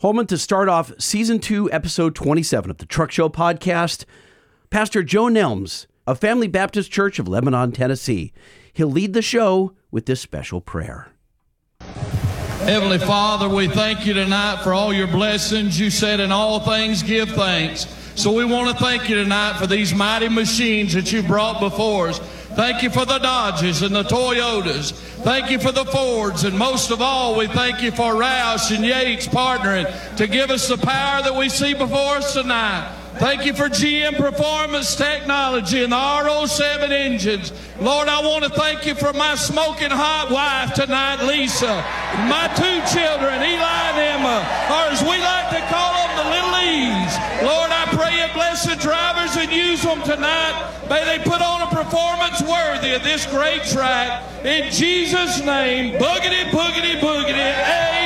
Holman, to start off season two, episode 27 of the Truck Show podcast, Pastor Joe Nelms of Family Baptist Church of Lebanon, Tennessee. He'll lead the show with this special prayer. Heavenly Father, we thank you tonight for all your blessings. You said, in all things, give thanks. So we want to thank you tonight for these mighty machines that you brought before us. Thank you for the Dodges and the Toyotas. Thank you for the Fords. And most of all, we thank you for Roush and Yates partnering to give us the power that we see before us tonight. Thank you for GM Performance Technology and the R07 engines. Lord, I want to thank you for my smoking hot wife tonight, Lisa. My two children, Eli and Emma, or as we like to call them, the little E's. Lord, I pray you bless the drivers and use them tonight. May they put on a performance worthy of this great track. In Jesus' name, boogity, boogity, boogity, amen.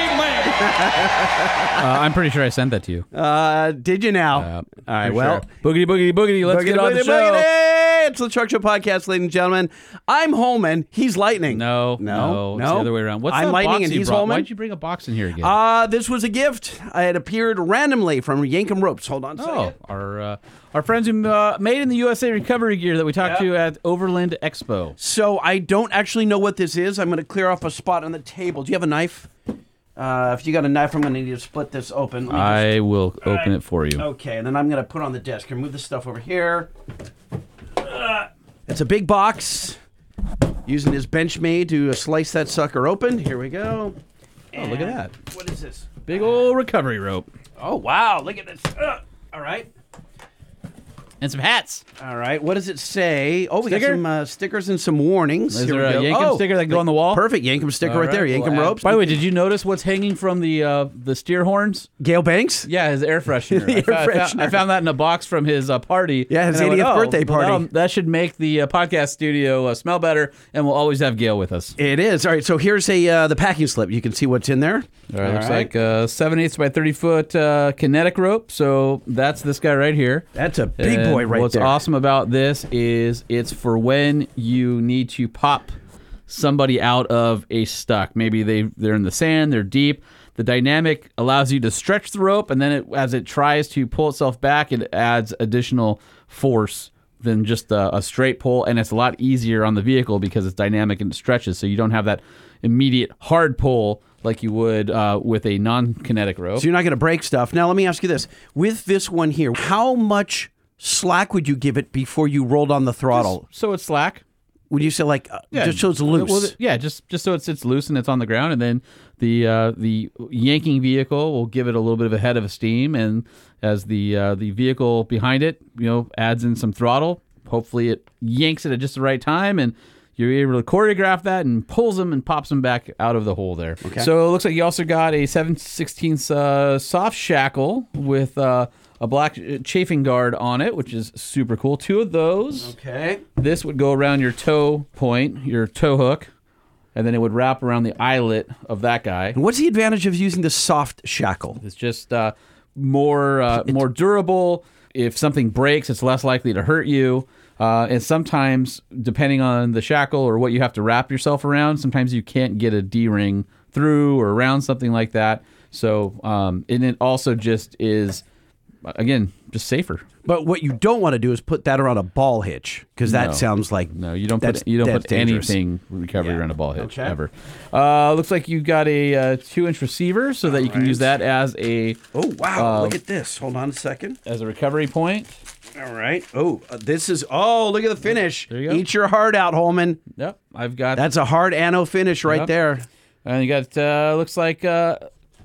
Uh, I'm pretty sure I sent that to you. Uh, did you now? Uh, All right, well. sure. boogity boogity boogity. Let's Boogity, get on the show. boogity. It's the Truck Show podcast, ladies and gentlemen. I'm Holman. He's Lightning. No, no, no, it's the other way around. What's I'm that Lightning box and he's brought? Holman. Why'd you bring a box in here again? Uh, this was a gift. I had appeared randomly from Yankum Ropes. Hold on a second. oh, our uh, our friends who uh, made in the USA recovery gear that we talked to at Overland Expo. So I don't actually know what this is. I'm going to clear off a spot on the table. Do you have a knife? Uh, if you got a knife, I'm going to need to split this open. Me I will open right. it for you. okay, and then I'm going to put on the desk. Here, move this stuff over here. Uh, it's a big box. Using his Benchmade to uh, slice that sucker open. Here we go. Oh, look at that. What is this? Big old recovery rope Oh wow! Look at this. Uh, all right. And some hats. All right. What does it say? Oh, we got Sticker? some uh, stickers and some warnings. Is Here there we a go. Yankum Oh, sticker that can go on the wall? Perfect Yankum sticker All right, there. Yankum we'll add- ropes. By the way, did you notice what's hanging from the uh, the steer horns? Gale Banks. Yeah, his air freshener. The I, air I found, freshener. I found that in a box from his uh, party. Yeah, his And I went, 80th "Oh, birthday well, party." that'll- that should make the uh, podcast studio uh, smell better, and we'll always have Gale with us. It is. All right. So here's a uh, the packing slip. You can see what's in there. All right, looks like uh, seven eighths by thirty foot uh, kinetic rope. So that's this guy right here. That's a big boy right what's there. awesome about this is it's for when you need to pop somebody out of a stuck. Maybe they they're in the sand, they're deep. The dynamic allows you to stretch the rope, and then it, as it tries to pull itself back, it adds additional force than just a, a straight pull, and it's a lot easier on the vehicle because it's dynamic and it stretches, so you don't have that immediate hard pull like you would uh, with a non-kinetic rope. So you're not going to break stuff. Now let me ask you this: with this one here, how much slack would you give it before you rolled on the throttle? so it's slack. Would you say like uh, just so it's loose? Well, yeah, just just so it sits loose and it's on the ground, and then the uh, the yanking vehicle will give it a little bit of a head of steam, and as the uh, the vehicle behind it, you know, adds in some throttle. Hopefully, it yanks it at just the right time, and you're able to choreograph that and pulls them and pops them back out of the hole there. Okay. So it looks like you also got a 7 16th uh, soft shackle with uh, a black chafing guard on it, which is super cool. Two of those. okay. This would go around your tow point, your tow hook, and then it would wrap around the eyelet of that guy. And what's the advantage of using the soft shackle? It's just uh, more uh, more durable. If something breaks, it's less likely to hurt you. Uh, and sometimes, depending on the shackle or what you have to wrap yourself around, sometimes you can't get a D ring through or around something like that. So, um, and it also just is, again, just safer. But what you don't want to do is put that around a ball hitch because that No. sounds like No, you don't put you don't put dangerous. anything recovery Yeah. around a ball hitch Okay. ever. Uh, looks like you got a uh, two inch receiver so that you can right. use that as a Oh wow! Uh, look at this. Hold on a second. as a recovery point. All right. Oh, uh, this is. Oh, look at the finish. There you go. Eat your heart out, Holman. Yep, I've got That's a hard ano finish right Yep. there. and you got uh, looks like uh,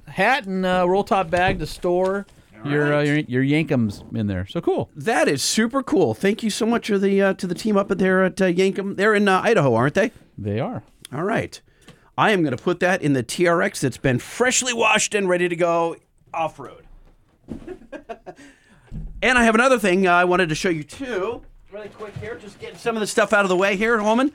hat and uh, roll top bag to store your, uh, your your Yankums in there. So cool. That is super cool. Thank you so much to the uh, to the team up there at uh, Yankum. They're in uh, Idaho, aren't they? They are. All right. I am going to put that in the TRX that's been freshly washed and ready to go off road. and I have another thing uh, I wanted to show you too. Really quick here, just getting some of the stuff out of the way here, Holman.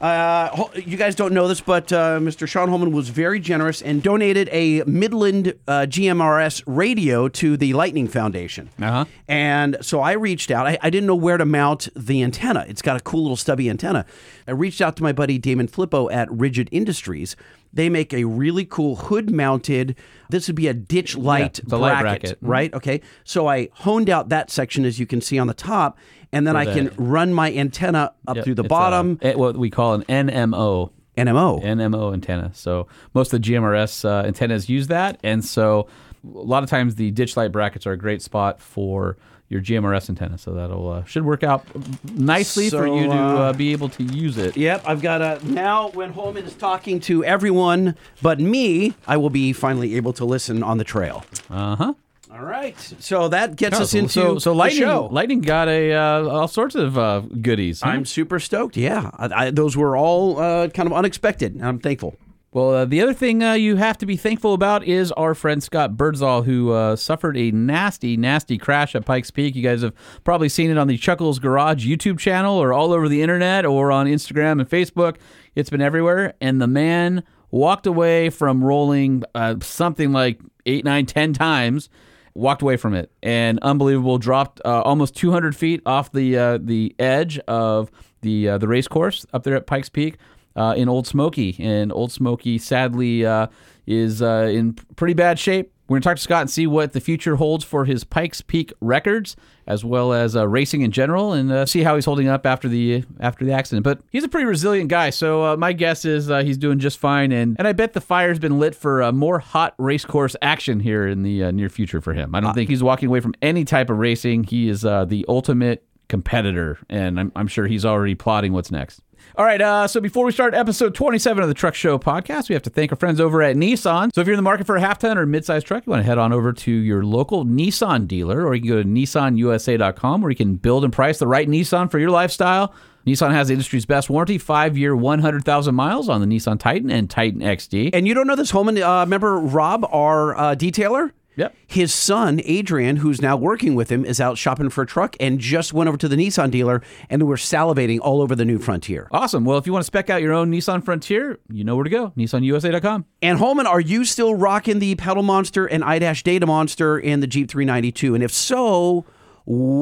Uh, you guys don't know this, but uh, Mr. Sean Holman was very generous and donated a Midland uh, GMRS radio to the Lightning Foundation. Uh-huh. And so I reached out. I, I didn't know where to mount the antenna. It's got a cool little stubby antenna. I reached out to my buddy Damon Flippo at Rigid Industries, they make a really cool hood mounted. This would be a ditch light it's a light bracket, bracket. Mhm. right? Okay. So I honed out that section as you can see on the top, and then I can run my antenna up Yep, through the bottom. uh, eh, what we call an NMO. NMO. NMO antenna. So most of the GMRS uh, antennas use that, and so a lot of times the ditch light brackets are a great spot for your GMRS antenna. So that'll uh, should work out nicely for you to uh, uh, be able to use it. Yep, I've got a. Now, when Holman is talking to everyone but me, I will be finally able to listen on the trail. Uh huh. All right. So that gets us so, into so, so the lightning, show. lightning got a uh, all sorts of uh, goodies. huh? I'm super stoked. Yeah, I, I, those were all uh, kind of unexpected. and I'm thankful. Well, uh, the other thing uh, you have to be thankful about is our friend Scott Birdsall, who uh, suffered a nasty, nasty crash at Pikes Peak. You guys have probably seen it on the Chuckles Garage YouTube channel or all over the internet or on Instagram and Facebook. It's been everywhere. And the man walked away from rolling uh, something like eight, nine, ten times. Walked away from it, and unbelievable. Dropped uh, almost 200 feet off the uh, the edge of the uh, the race course up there at Pikes Peak uh, in Old Smokey, and Old Smokey sadly uh, is uh, in pretty bad shape. We're going to talk to Scott and see what the future holds for his Pikes Peak records, as well as uh, racing in general, and uh, see how he's holding up after the after the accident. But he's a pretty resilient guy, so uh, my guess is uh, he's doing just fine. And and I bet the fire's been lit for uh, more hot race course action here in the uh, near future for him. I don't think he's walking away from any type of racing. He is uh, the ultimate competitor, and I'm, I'm sure he's already plotting what's next. All right, uh, so before we start episode 27 of the Truck Show podcast, we have to thank our friends over at Nissan. So if you're in the market for a half ton or mid-sized truck, you want to head on over to your local Nissan dealer, or you can go to nissanusa.com where you can build and price the right Nissan for your lifestyle. Nissan has the industry's best warranty, five-year, 100,000 miles on the Nissan Titan and Titan XD. And you don't know this, Holman? Uh, remember Rob, our uh, detailer? Yep. His son, Adrian, who's now working with him, is out shopping for a truck and just went over to the Nissan dealer and we're salivating all over the new Frontier. Awesome. Well, if you want to spec out your own Nissan Frontier, you know where to go. NissanUSA.com. And Holman, are you still rocking the Pedal Monster and iDash Data Monster and the Jeep 392? And if so,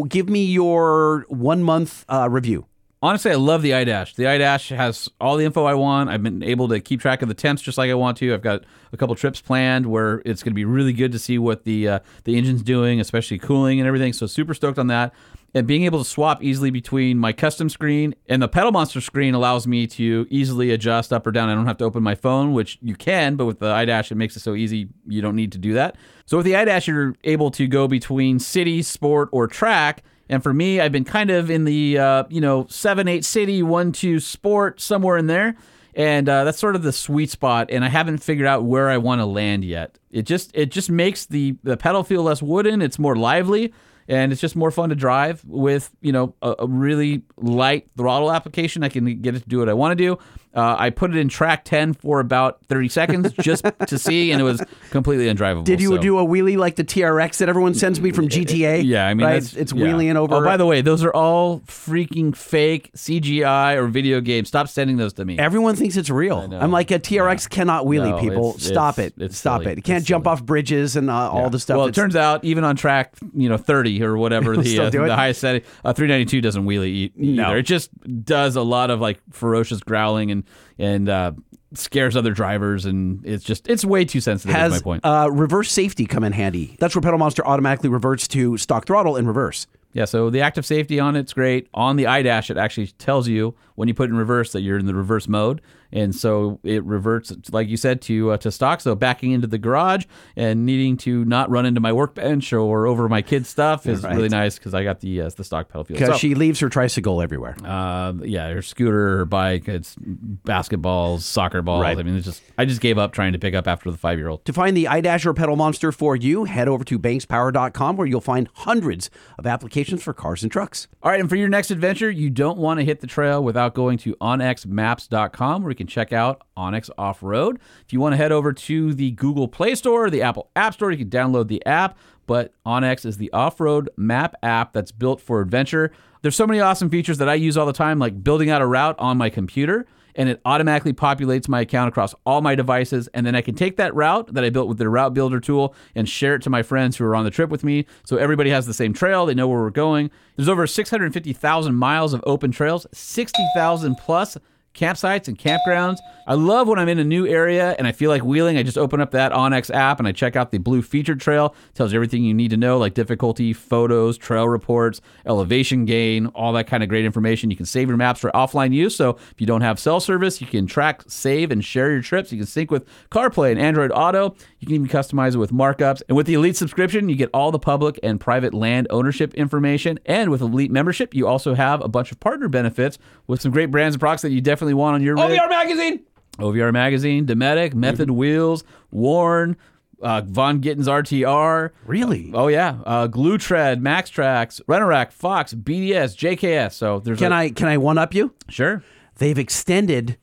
give me your one month uh, review. Honestly, I love the iDash. The iDash has all the info I want. I've been able to keep track of the temps just like I want to. I've got a couple trips planned where it's going to be really good to see what the uh, the engine's doing, especially cooling and everything. So super stoked on that. And being able to swap easily between my custom screen and the Pedal Monster screen allows me to easily adjust up or down. I don't have to open my phone, which you can, but with the iDash, it makes it so easy you don't need to do that. So with the iDash, you're able to go between city, sport, or track. And for me, I've been kind of in the uh, you know seven eight city one two sport somewhere in there, and uh, that's sort of the sweet spot. And I haven't figured out where I want to land yet. It just it just makes the the pedal feel less wooden. It's more lively, and it's just more fun to drive with you know a, a really light throttle application. I can get it to do what I want to do. Uh, I put it in track ten for about thirty seconds just to see, and it was completely undrivable. Did you so- do a wheelie like the TRX that everyone sends me from GTA? Yeah, I mean, right? that's, it's yeah. wheeling over. Oh, by the way, those are all freaking fake CGI or video games. Stop sending those to me. Everyone thinks it's real. I'm like a TRX cannot wheelie. No, people, it's- stop it's- it. it's stop silly. it. You can't It's jump silly. off bridges and uh, all the stuff. Well, it turns out even on track, you know, 30 or whatever the uh, the highest setting, uh, 392 doesn't wheelie e- either. No. It just does a lot of like ferocious growling and and uh, scares other drivers, and it's just it's way too sensitive. is has my point. Uh, reverse safety come in handy. That's where Pedal Monster automatically reverts to stock throttle in reverse. Yeah, so the active safety on it's great. On the iDash, it actually tells you when you put it in reverse that you're in the reverse mode, and so it reverts, like you said, to uh, to stock. So backing into the garage and needing to not run into my workbench or over my kids' stuff is Right. really nice because I got the uh, the stock pedal. Because So, she leaves her tricycle everywhere. uh, yeah, her scooter, her bike, it's basketballs, soccer balls. Right. I mean, it's just I just gave up trying to pick up after the five year old. To find the iDash or Pedal Monster for you, head over to bankspower.com where you'll find hundreds of applications for cars and trucks. All right, and for your next adventure, you don't want to hit the trail without going to onxmaps.com where you can check out onX Off Road. If you want to head over to the Google Play Store or the Apple App Store, you can download the app. But onX is the off road map app that's built for adventure. There's so many awesome features that I use all the time, like building out a route on my computer. And it automatically populates my account across all my devices. And then I can take that route that I built with the route builder tool and share it to my friends who are on the trip with me. So everybody has the same trail. They know where we're going. There's over 650,000 miles of open trails, 60,000 plus campsites and campgrounds. I love when I'm in a new area and I feel like wheeling. I just open up that OnX app and I check out the blue featured trail. It tells you everything you need to know, like difficulty, photos, trail reports, elevation gain, all that kind of great information. You can save your maps for offline use. So if you don't have cell service, you can track, save, and share your trips. You can sync with CarPlay and Android Auto. You can even customize it with markups. And with the Elite subscription, you get all the public and private land ownership information. And with Elite membership, you also have a bunch of partner benefits with some great brands and products that you definitely want on your rig. OVR magazine. OVR Magazine, Dometic, Method Wheels, Warn, uh, Vaughn Gittin's RTR. Really? Oh yeah, uh, Glue Tread, Max Tracks, Rhino-Rack, Fox, BDS, JKS. So there's Can a- I can I one up you? sure. They've extended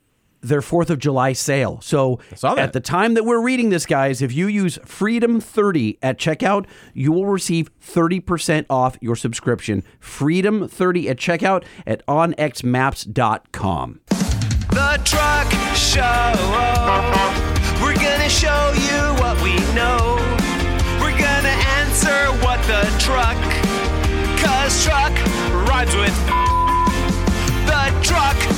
their 4th of July sale. So at the time that we're reading this guys, if you use Freedom 30 at checkout, you will receive 30% off your subscription. Freedom 30 at checkout at onxmaps.com. The Truck Show. We're gonna show you what we know. We're gonna answer what the truck. Cause truck rhymes with the truck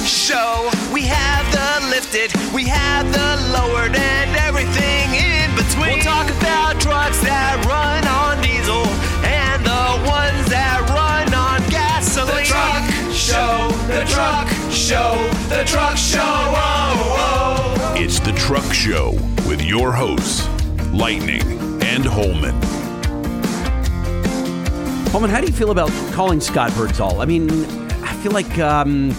show. We have the lifted, we have the lowered, and everything in between. We'll talk about trucks that run on diesel and the ones that run on gasoline. The truck show, the truck show, the truck show. Oh, oh. It's the Truck Show with your hosts, Lightning and Holman. Holman, how do you feel about calling Scott Birdsall? I mean, I feel like, um,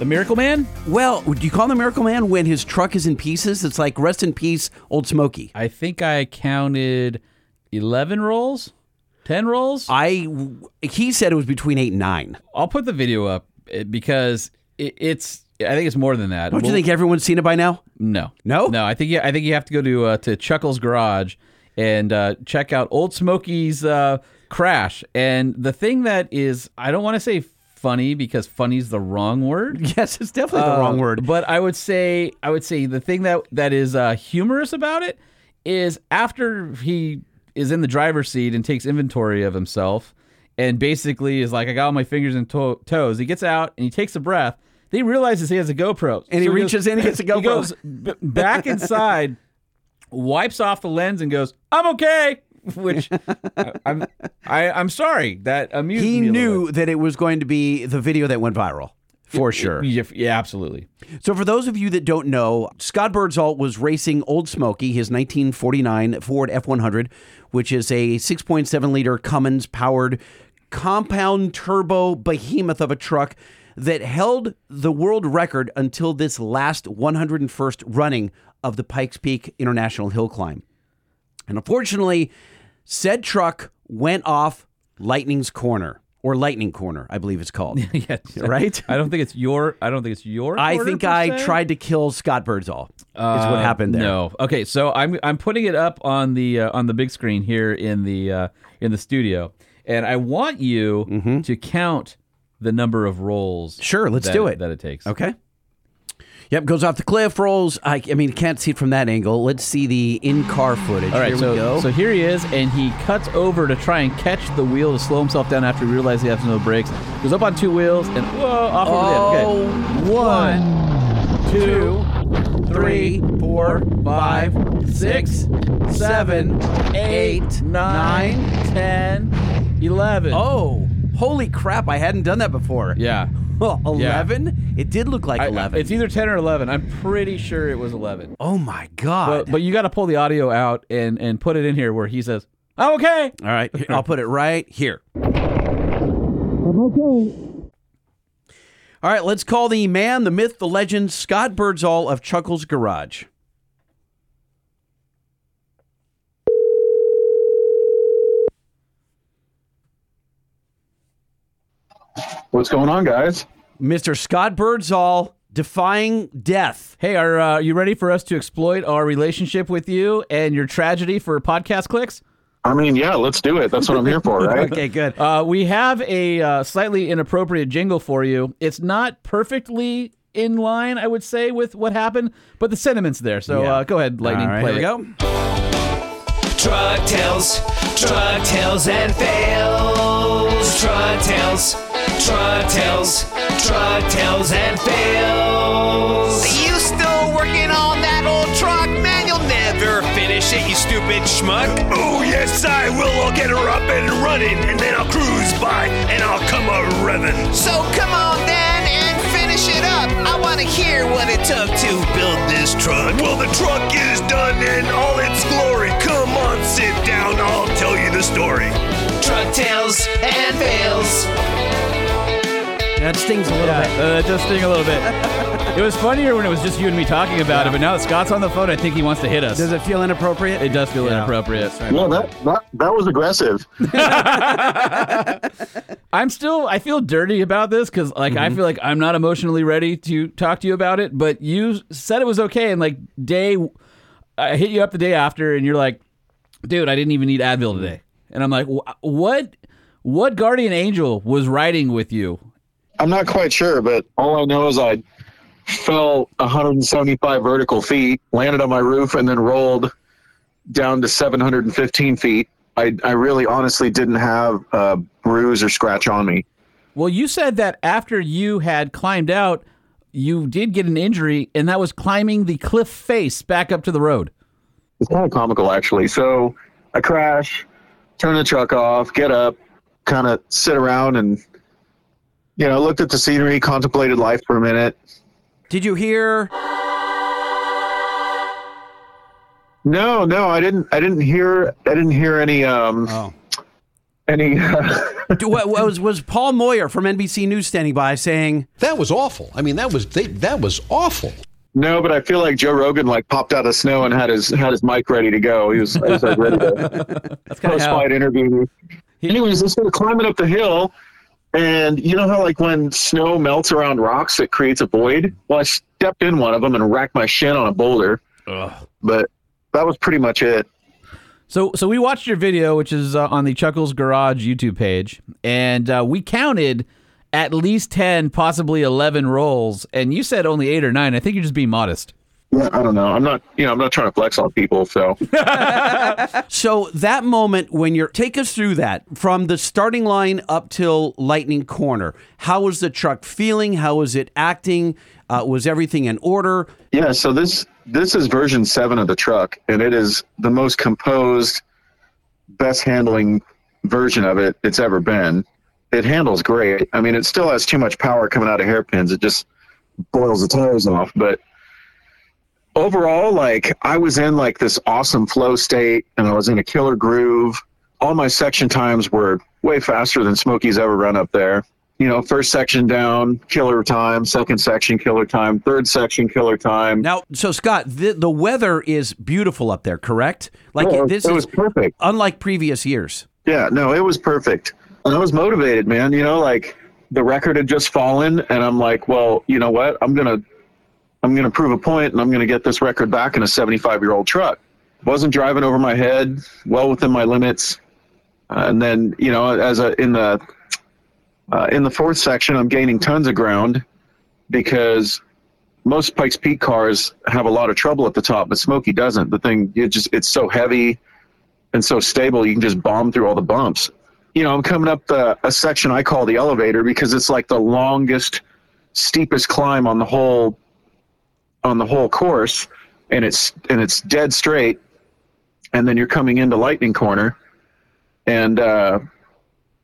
The Miracle Man. well, do you call him the Miracle Man when his truck is in pieces? It's like rest in peace, Old Smokey. I think I counted eleven rolls, ten rolls. I he said it was between eight and nine. I'll put the video up eh, because it, it's. I think it's more than that. Don't you We'll- think everyone's seen it by now? No, No? no. I think yeah, I think you have to go to uh, to Chuckles Garage and uh, check out Old Smokey's uh, crash. And the thing that is, I don't want to say funny because funny's the wrong word. Yes, it's definitely the Uh, wrong word. But I would say I would say the thing that that is uh, humorous about it is after he is in the driver's seat and takes inventory of himself and basically is like I got all my fingers and to- toes. He gets out and he takes a breath. Then he realizes he has a GoPro And he goes- reaches in and gets a He GoPro. goes b- back inside, wipes off the lens and goes, "I'm okay." Which I, I'm I, I'm sorry that amused he me. little knew that it was going to be the video that went viral. For sure. Yeah, yeah, absolutely. So, for those of you that don't know, Scott Birdsall was racing Old Smokey, his 1949 Ford F 100, which is a 6.7 liter Cummins powered compound turbo behemoth of a truck that held the world record until this last 101st running of the Pikes Peak International Hill Climb. And unfortunately, said truck went off Lightning's Corner, or Lightning Corner, I believe it's called. yeah, Right? I don't think it's your. I don't think it's your. I think I tried to kill Scott Birdsall. is what happened there. Uh, No. Okay, so I'm I'm putting it up on the uh, on the big screen here in the uh, in the studio, and I want you to count the number of rolls. Mm-hmm. Sure, let's that- do it. That it takes. Okay. Yep, goes off the cliff, rolls. I, I mean, can't see it from that angle. Let's see the in-car footage. All right, Here so we go. so here he is, and he cuts over to try and catch the wheel to slow himself down after he realizes he has no brakes. Goes up on two wheels and whoa, off over oh, Okay. one, two, three, four, five, six, seven, eight, nine. ten, eleven. Oh, holy crap! I hadn't done that before. yeah. Well, eleven. It did look like I- eleven. It's either 10 or 11. I'm pretty sure it was 11. oh my god! But, but you got to pull the audio out and, and put it in here where he says, I'm okay. All right, I'll put it right here. I'm okay. All right, let's call the man, the myth, the legend, Scott Birdsall of Chuckles Garage. What's going on, guys? Mr. Scott Birdsall defying death. Hey, are uh, you ready for us to exploit our relationship with you and your tragedy for podcast clicks? I mean, yeah, let's do it. That's what I'm here for, right? Okay, good. Uh, we have a uh, slightly inappropriate jingle for you. It's not perfectly in line, I would say, with what happened, but the sentiment's there. So Yeah. uh, go ahead, Lightning. All right, play here we it. go. Truck tales, truck tales and fails. Truck tales, Truck Tales, Truck Tales and Fails. You still working on that old truck? Man, you'll never finish it, you stupid schmuck. Oh, yes, I will. I'll get her up and running, and then I'll cruise by, and I'll come a revving. So come on then and finish it up. I want to hear what it took to build this truck. Well, the truck is done in all its glory. Come on, sit down. I'll tell you the story. Truck Tales and Fails. That stings a little Yeah, bit. uh, it does sting a little bit. it was funnier when it was just you and me talking about it, but now that Scott's on the phone, I think he wants to hit us. Does it feel inappropriate? It does feel inappropriate. No, that, that that was aggressive. I'm still, I feel dirty about this because, like, I feel like I'm not emotionally ready to talk to you about it. But you said it was okay, and like day, I hit you up the day after, and you're like, "Dude, I didn't even need Advil today," and I'm like, "Wh- "What? What guardian angel was riding with you?" I'm not quite sure, but all I know is I fell 175 vertical feet, landed on my roof, and then rolled down to 715 feet. I, I really honestly didn't have a bruise or scratch on me. Well, you said that after you had climbed out, you did get an injury, and that was climbing the cliff face back up to the road. It's kind of comical, actually. So I crash, turn the truck off, get up, kind of sit around and, you know, looked at the scenery, contemplated life for a minute. Did you hear? No, no, I didn't. I didn't hear. I didn't hear any. Um, Oh. any. Do- what- was was Paul Moyer from NBC News standing by saying, That was awful. I mean, that was they, that was awful. no, but I feel like Joe Rogan like popped out of snow and had his had his mic ready to go. He was, he was like ready to That's kind of post how. fight interview me. Anyways, let's go climbing up the hill, and you know how like when snow melts around rocks, it creates a void. Well, I stepped in one of them and racked my shin on a boulder. But that was pretty much it. So, so we watched your video, which is uh, on the Chuckles Garage YouTube page, and uh, we counted at least ten, possibly eleven rolls, and you said only eight or nine. I think you're just being modest. Yeah, I don't know. I'm not. You know, I'm not trying to flex on people. So. So that moment when you're take us through that from the starting line up till Lightning Corner. How was the truck feeling? How was it acting? Uh, was everything in order? Yeah, so this this is version seven of the truck, and it is the most composed, best handling version of it it's ever been. It handles great. I mean, it still has too much power coming out of hairpins. It just boils the tires off. But overall, like I was in like this awesome flow state, and I was in a killer groove. All my section times were way faster than Smokey's ever run up there you know, first section down, killer time, second section, killer time, third section, killer time. Now, so Scott, the, the weather is beautiful up there, correct? Like this it is was perfect. unlike previous years. Yeah, no, it was perfect. And I was motivated, man. You know, like the record had just fallen, and I'm like, well, you know what? I'm gonna, I'm gonna prove a point, and I'm gonna get this record back in a 75 year old truck. Wasn't driving over my head, well within my limits. Uh, and then, you know, as a in the uh, in the fourth section, I'm gaining tons of ground because most Pikes Peak cars have a lot of trouble at the top, but Smokey doesn't. The thing, it just it's so heavy and so stable, you can just bomb through all the bumps. You know, I'm coming up the, a section I call the elevator because it's like the longest, steepest climb on the whole on the whole course, and it's and it's dead straight. And then you're coming into Lightning Corner, and uh,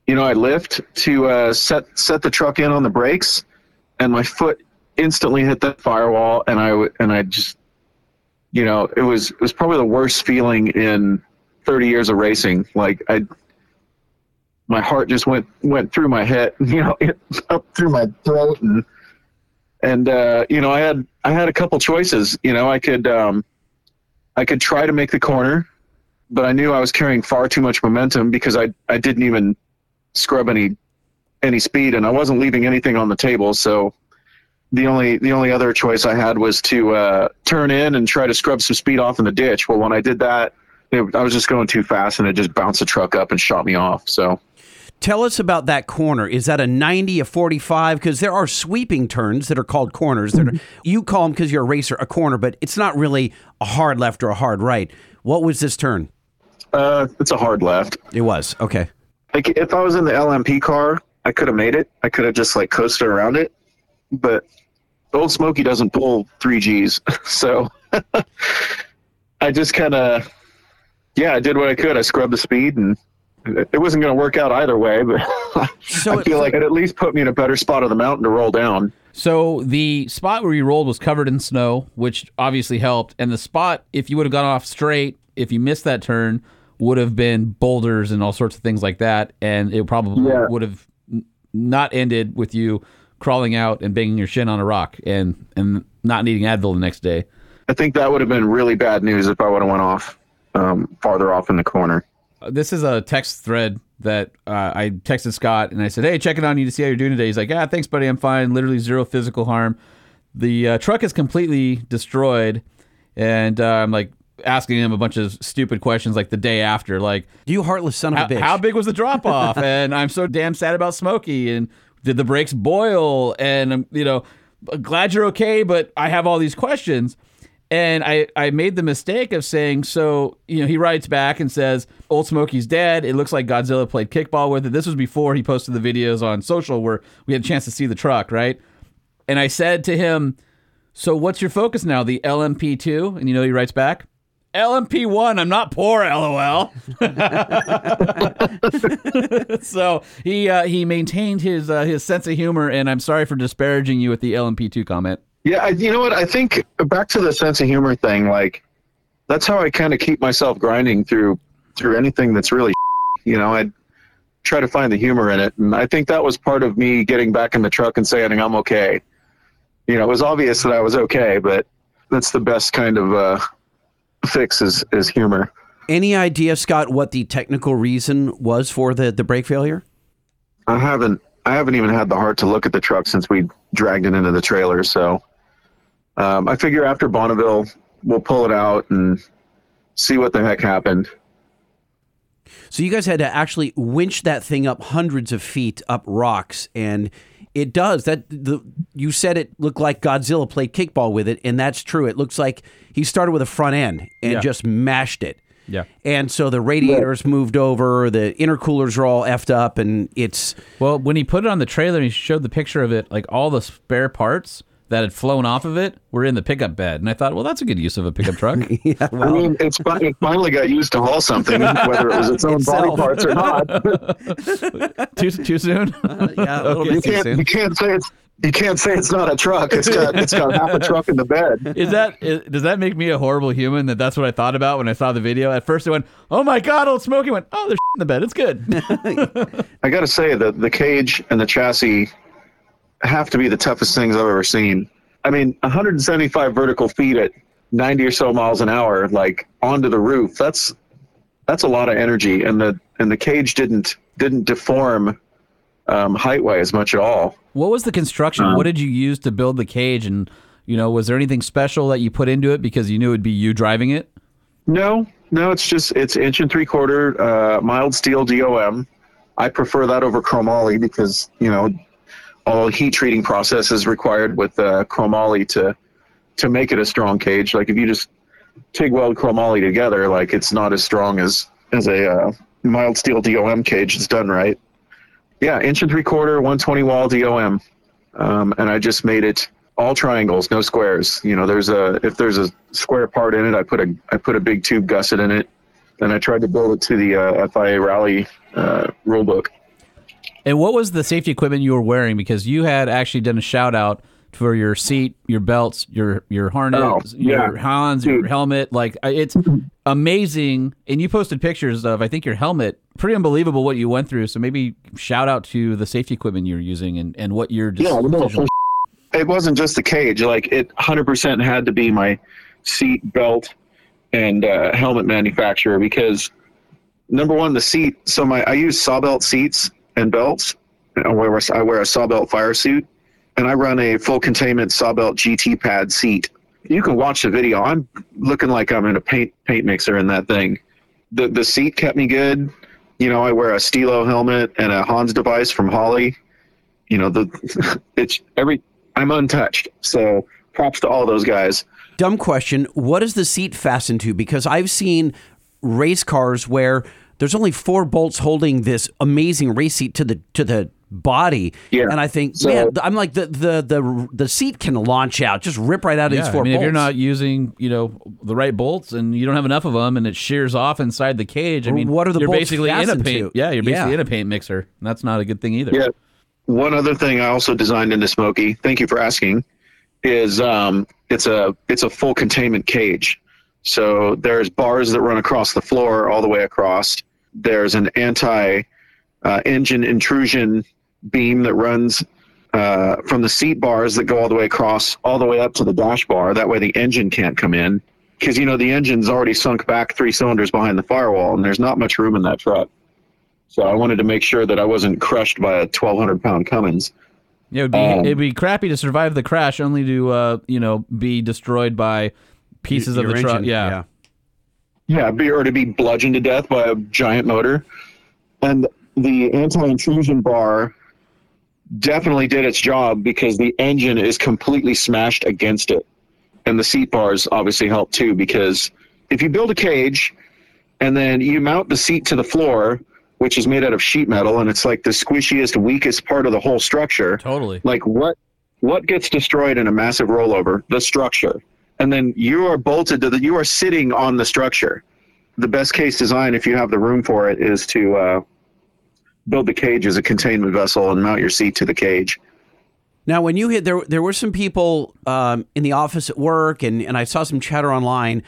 you know I lift to uh, set set the truck in on the brakes, and my foot instantly hit that firewall, and I and I just you know it was it was probably the worst feeling in 30 years of racing. Like I, my heart just went went through my head, you know, up through my throat, and and uh, you know, I had I had a couple choices. You know, I could um, I could try to make the corner, but I knew I was carrying far too much momentum because I I didn't even scrub any any speed, and I wasn't leaving anything on the table. So the only the only other choice I had was to uh, turn in and try to scrub some speed off in the ditch. Well, when I did that, it, I was just going too fast, and it just bounced the truck up and shot me off. So Tell us about that corner. Is that a 90, a 45? Because there are sweeping turns that are called corners. That are, you call them because you're a racer a corner, but it's not really a hard left or a hard right. What was this turn? uh, it's a hard left. It was okay. Like if I was in the LMP car, I could have made it. I could have just like coasted around it, but Old Smokey doesn't pull three Gs, so I just kind of, yeah, I did what I could. I scrubbed the speed, and it wasn't going to work out either way. But So I feel it- like it at least put me in a better spot of the mountain to roll down. So the spot where you rolled was covered in snow, which obviously helped. And the spot, if you would have gone off straight, if you missed that turn, would have been boulders and all sorts of things like that. And it probably Yeah. would have not ended with you crawling out and banging your shin on a rock and and not needing Advil the next day. I think that would have been really bad news if I would have went off um, farther off in the corner. This is a text thread that uh, I texted Scott and I said, "Hey, checking on you to see how you're doing today." He's like, "Yeah, thanks, buddy. I'm fine. Literally zero physical harm. The uh, truck is completely destroyed." And uh, I'm like asking him a bunch of stupid questions, like the day after, like, You heartless son of a bitch. how big was the drop off? and I'm so damn sad about Smokey. And did the brakes boil? And I'm, you know, glad you're okay, but I have all these questions. And I, I made the mistake of saying, so, you know, he writes back and says, Old Smokey's dead. It looks like Godzilla played kickball with it. This was before he posted the videos on social where we had a chance to see the truck, right? And I said to him, so what's your focus now? The LMP2? And you know, he writes back, LMP1. I'm not poor, lol. so he uh, he maintained his uh, his sense of humor, and I'm sorry for disparaging you with the LMP2 comment. Yeah, I, you know what? I think back to the sense of humor thing. Like, that's how I kind of keep myself grinding through through anything that's really. You know, I try to find the humor in it, and I think that was part of me getting back in the truck and saying I'm okay. You know, it was obvious that I was okay, but that's the best kind of uh, fix is is humor. Any idea, Scott, what the technical reason was for the, the brake failure? I haven't I haven't even had the heart to look at the truck since we dragged it into the trailer. So um, I figure after Bonneville, we'll pull it out and see what the heck happened. So you guys had to actually winch that thing up hundreds of feet up rocks, and it does that. The you said it looked like Godzilla played kickball with it, and that's true. It looks like he started with a front end and Yeah. just mashed it. Yeah. And so the radiators moved over, the intercoolers are all effed up, and it's Well, when he put it on the trailer and he showed the picture of it, like all the spare parts that had flown off of it were in the pickup bed, and I thought, well, that's a good use of a pickup truck. yeah, I mean, it's fi- it finally got used to haul something, whether it was its own body parts or not. too too soon. Uh, yeah, a little Okay. you bit too can't soon. you can't say it's you can't say it's not a truck. It's got it's got half a truck in the bed. Is that is, does that make me a horrible human? That that's what I thought about when I saw the video. At first, I went, "Oh my god, old Smokey!" Went, "Oh, there's in the bed. It's good." I got to say that the cage and the chassis have to be the toughest things I've ever seen. I mean, 175 vertical feet at 90 or so miles an hour, like onto the roof. That's that's a lot of energy, and the and the cage didn't didn't deform um, height wise much at all. What was the construction? what did you use to build the cage? And you know, was there anything special that you put into it because you knew it'd be you driving it? No, no, it's just it's inch and three quarter uh, mild steel DOM. I prefer that over chromoly because you know all heat treating process is required with uh, chromoly to to make it a strong cage. Like if you just TIG weld chromoly together, like it's not as strong as as a uh, mild steel DOM cage. It's done right. Yeah, inch and three quarter, 120 wall DOM, um, and I just made it all triangles, no squares. You know, there's a if there's a square part in it, I put a I put a big tube gusset in it, and I tried to build it to the uh, FIA Rally uh, rule book. And what was the safety equipment you were wearing? Because you had actually done a shout out for your seat, your belts, your your harness, Oh, your yeah. Hans, your helmet. Like it's amazing. And you posted pictures of I think your helmet. Pretty unbelievable what you went through. So maybe shout out to the safety equipment you're using and, and what your Yeah, no, it wasn't just the cage. Like it, hundred percent had to be my seat, belt, and uh, helmet manufacturer because number one, the seat. So my I use Sabelt seats and belts. I wear I wear a Sabelt fire suit, and I run a full containment Sabelt GT pad seat. You can watch the video. I'm looking like I'm in a paint paint mixer in that thing. The the seat kept me good. You know, I wear a Stilo helmet and a Hans device from Holley you know the it's every i'm untouched so props to all those guys Dumb question. What does the seat fasten to? Because I've seen race cars where there's only four bolts holding this amazing race seat to the to the body. Yeah. And I think, So- man, I'm like the the the the seat can launch out, just rip right out of Yeah, these four I mean, bolts. if you're not using, you know, the right bolts and you don't have enough of them, and it shears off inside the cage, I mean, what are the you're bolts basically in a paint. to? Yeah, you're basically Yeah. in a paint mixer. And that's not a good thing either. Yeah. One other thing I also designed into Smokey, thank you for asking, is um, it's a it's a full containment cage. So there's bars that run across the floor all the way across. There's an anti uh, engine intrusion beam that runs uh, from the seat bars that go all the way across, all the way up to the dash bar. That way the engine can't come in because you know the engine's already sunk back three cylinders behind the firewall, and there's not much room in that truck. So I wanted to make sure that I wasn't crushed by a 1,200 pound Cummins. Yeah, it'd be Um, it'd be crappy to survive the crash, only to uh, you know be destroyed by pieces Your of the truck. engine, Yeah. Yeah, be, or to be bludgeoned to death by a giant motor. And the anti-intrusion bar definitely did its job because the engine is completely smashed against it. And the seat bars obviously help too because if you build a cage and then you mount the seat to the floor, which is made out of sheet metal and it's like the squishiest, weakest part of the whole structure. Totally. Like what what gets destroyed in a massive rollover? The structure. And then you are bolted to the you are sitting on the structure. The best case design, if you have the room for it, is to uh, build the cage as a containment vessel and mount your seat to the cage. Now, when you hit there, there were some people um, in the office at work, and, and I saw some chatter online.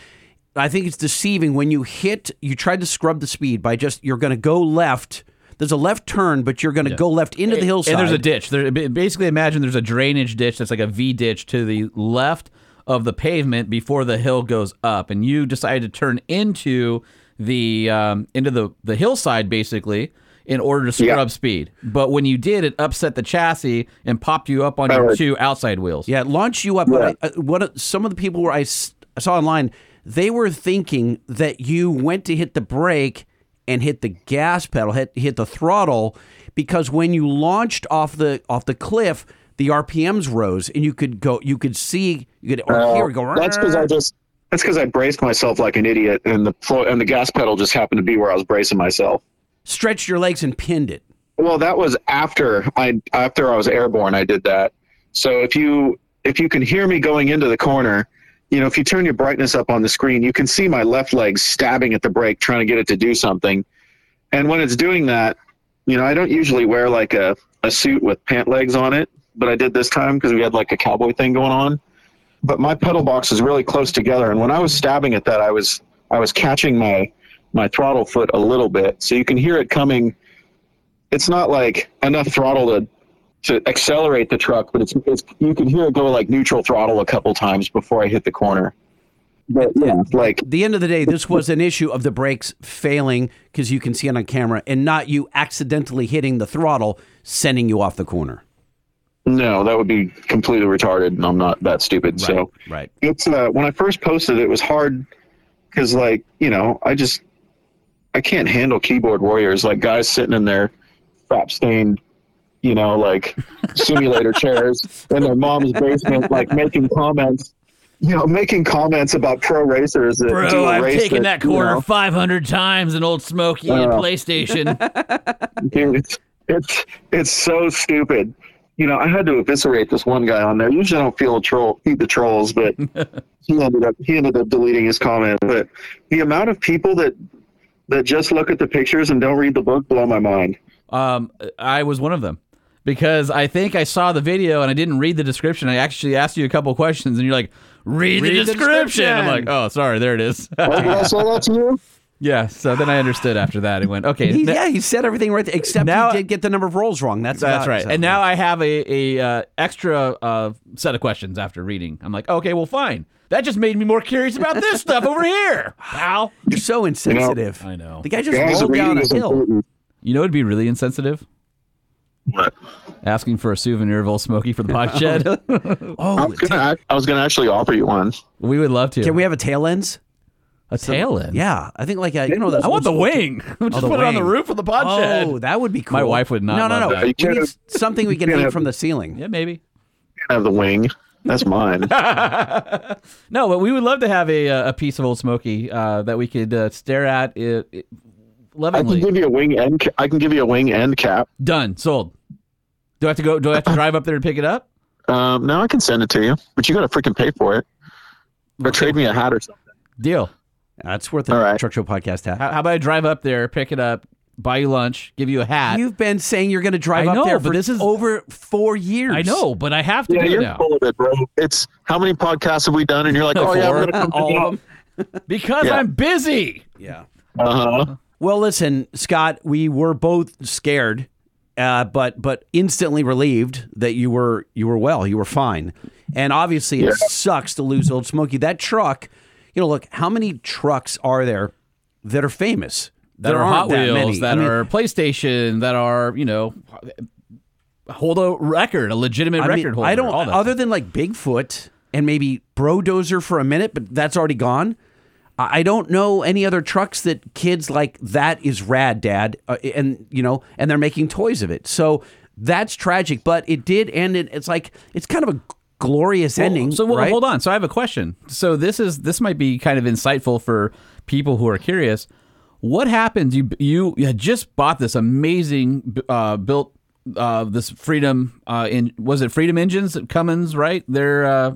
I think it's deceiving when you hit. You tried to scrub the speed by just you're going to go left. There's a left turn, but you're going to go left into the hillside. And there's a ditch. There, basically, imagine there's a drainage ditch that's like a V ditch to the left of the pavement before the hill goes up, and you decided to turn into the um, into the the hillside basically in order to scrub Yeah. speed. But when you did, it upset the chassis and popped you up on your two outside wheels. Yeah, it launched you up. Yeah. But I, uh, what some of the people were I saw online, they were thinking that you went to hit the brake and hit the gas pedal, hit hit the throttle, because when you launched off the off the cliff, the RPMs rose and you could go, you could see, you could or hear it go. Uh, That's because I just that's because I braced myself like an idiot, and the and the gas pedal just happened to be where I was bracing myself. stretched your legs and pinned it. Well, that was after I after I was airborne. I did that. So if you if you can hear me going into the corner, you know, if you turn your brightness up on the screen, you can see my left leg stabbing at the brake, trying to get it to do something. And when it's doing that, you know, I don't usually wear like a, a suit with pant legs on it, but I did this time because we had like a cowboy thing going on. But my pedal box is really close together, and when I was stabbing at that, I was I was catching my my throttle foot a little bit, so you can hear it coming it's not like enough throttle to to accelerate the truck, but it's, it's you can hear it go like neutral throttle a couple times before I hit the corner. But yeah, like the end of the day, this was an issue of the brakes failing because you can see it on camera, and not you accidentally hitting the throttle, sending you off the corner. No, that would be completely retarded, and I'm not that stupid. So right. it's uh, when I first posted, it was hard because like you know I just I can't handle keyboard warriors like guys sitting in their fap stained you know like simulator chairs in their mom's basement like making comments you know making comments about pro racers that do a race you know, 500 times in Old Smokey and PlayStation. dude, it's, it's it's so stupid you know I had to eviscerate this one guy on there usually I don't feel a troll feed the trolls but he ended up he ended up deleting his comment but the amount of people that that just look at the pictures and don't read the book blow my mind Um, I was one of them because I think I saw the video and I didn't read the description. I actually asked you a couple questions and you're like, read, the, Read the description. I'm like, oh, sorry, there it is. oh, did I say that to you yeah. So then I understood after that and went, okay, He, n- yeah, he said everything right, there, except Now- he did get the number of rolls wrong. That's that's about- right. so- And now I have a, a uh, extra uh, set of questions after reading. I'm like, okay, well, fine. That just made me more curious about this stuff over here, pal. you're so insensitive. I know. The guy just Guys, rolled down a hill. important. You know, it'd be really insensitive What? asking for a souvenir of Old Smokey for the pod shed. I Oh, was gonna I was gonna actually offer you one we would love to. can we have a tail ends? A tail end? Yeah, I think like a, you know those I want the wing. Just the put it on the roof of the pod Oh, shed. that would be cool. My wife would not No, no, love no. that. We need something we can can't hang from the ceiling. Yeah, maybe. have the wing that's mine No, but we would love to have a uh, a piece of Old Smokey uh, that we could uh, stare at. It, it- I can give you a wing end. ca- I can give you a wing end cap. Done. Sold. Do I have to go? Do I have to drive up there and pick it up? Um, now I can send it to you, but you got to freaking pay for it. Or trade me a hat or something. Deal. That's worth a All right. Truck Show podcast hat. How, how about I drive up there, pick it up, buy you lunch, give you a hat? You've been saying you're going to drive I know, up there but for this is- over four years. I know, but I have to Yeah, do it you're now full of it, bro. It's how many podcasts have we done? And you're like, oh yeah, I'm gonna come All of them. because Yeah. I'm busy. Yeah. Uh huh. Well, listen, Scott, we were both scared, uh, but but instantly relieved that you were you were well, you were fine, and obviously it sucks to lose Old Smokey. That truck, you know, look, how many trucks are there that are famous? That there are Hot that Wheels, many. that I mean- are PlayStation, that are you know hold a record, a legitimate I mean, record holder. I don't. that Other than like Bigfoot and maybe Brodozer for a minute, but that's already gone. I I don't know any other trucks that kids like. That is rad, Dad, uh, and you know, and they're making toys of it. So that's tragic, but it did end. In, it's like it's kind of a glorious ending. So well, right? hold on. So I have a question. So this is this might be kind of insightful for people who are curious. What happens? You you, you had just bought this amazing uh, built uh, this Freedom uh, in was it Freedom engines Cummins right? They're uh,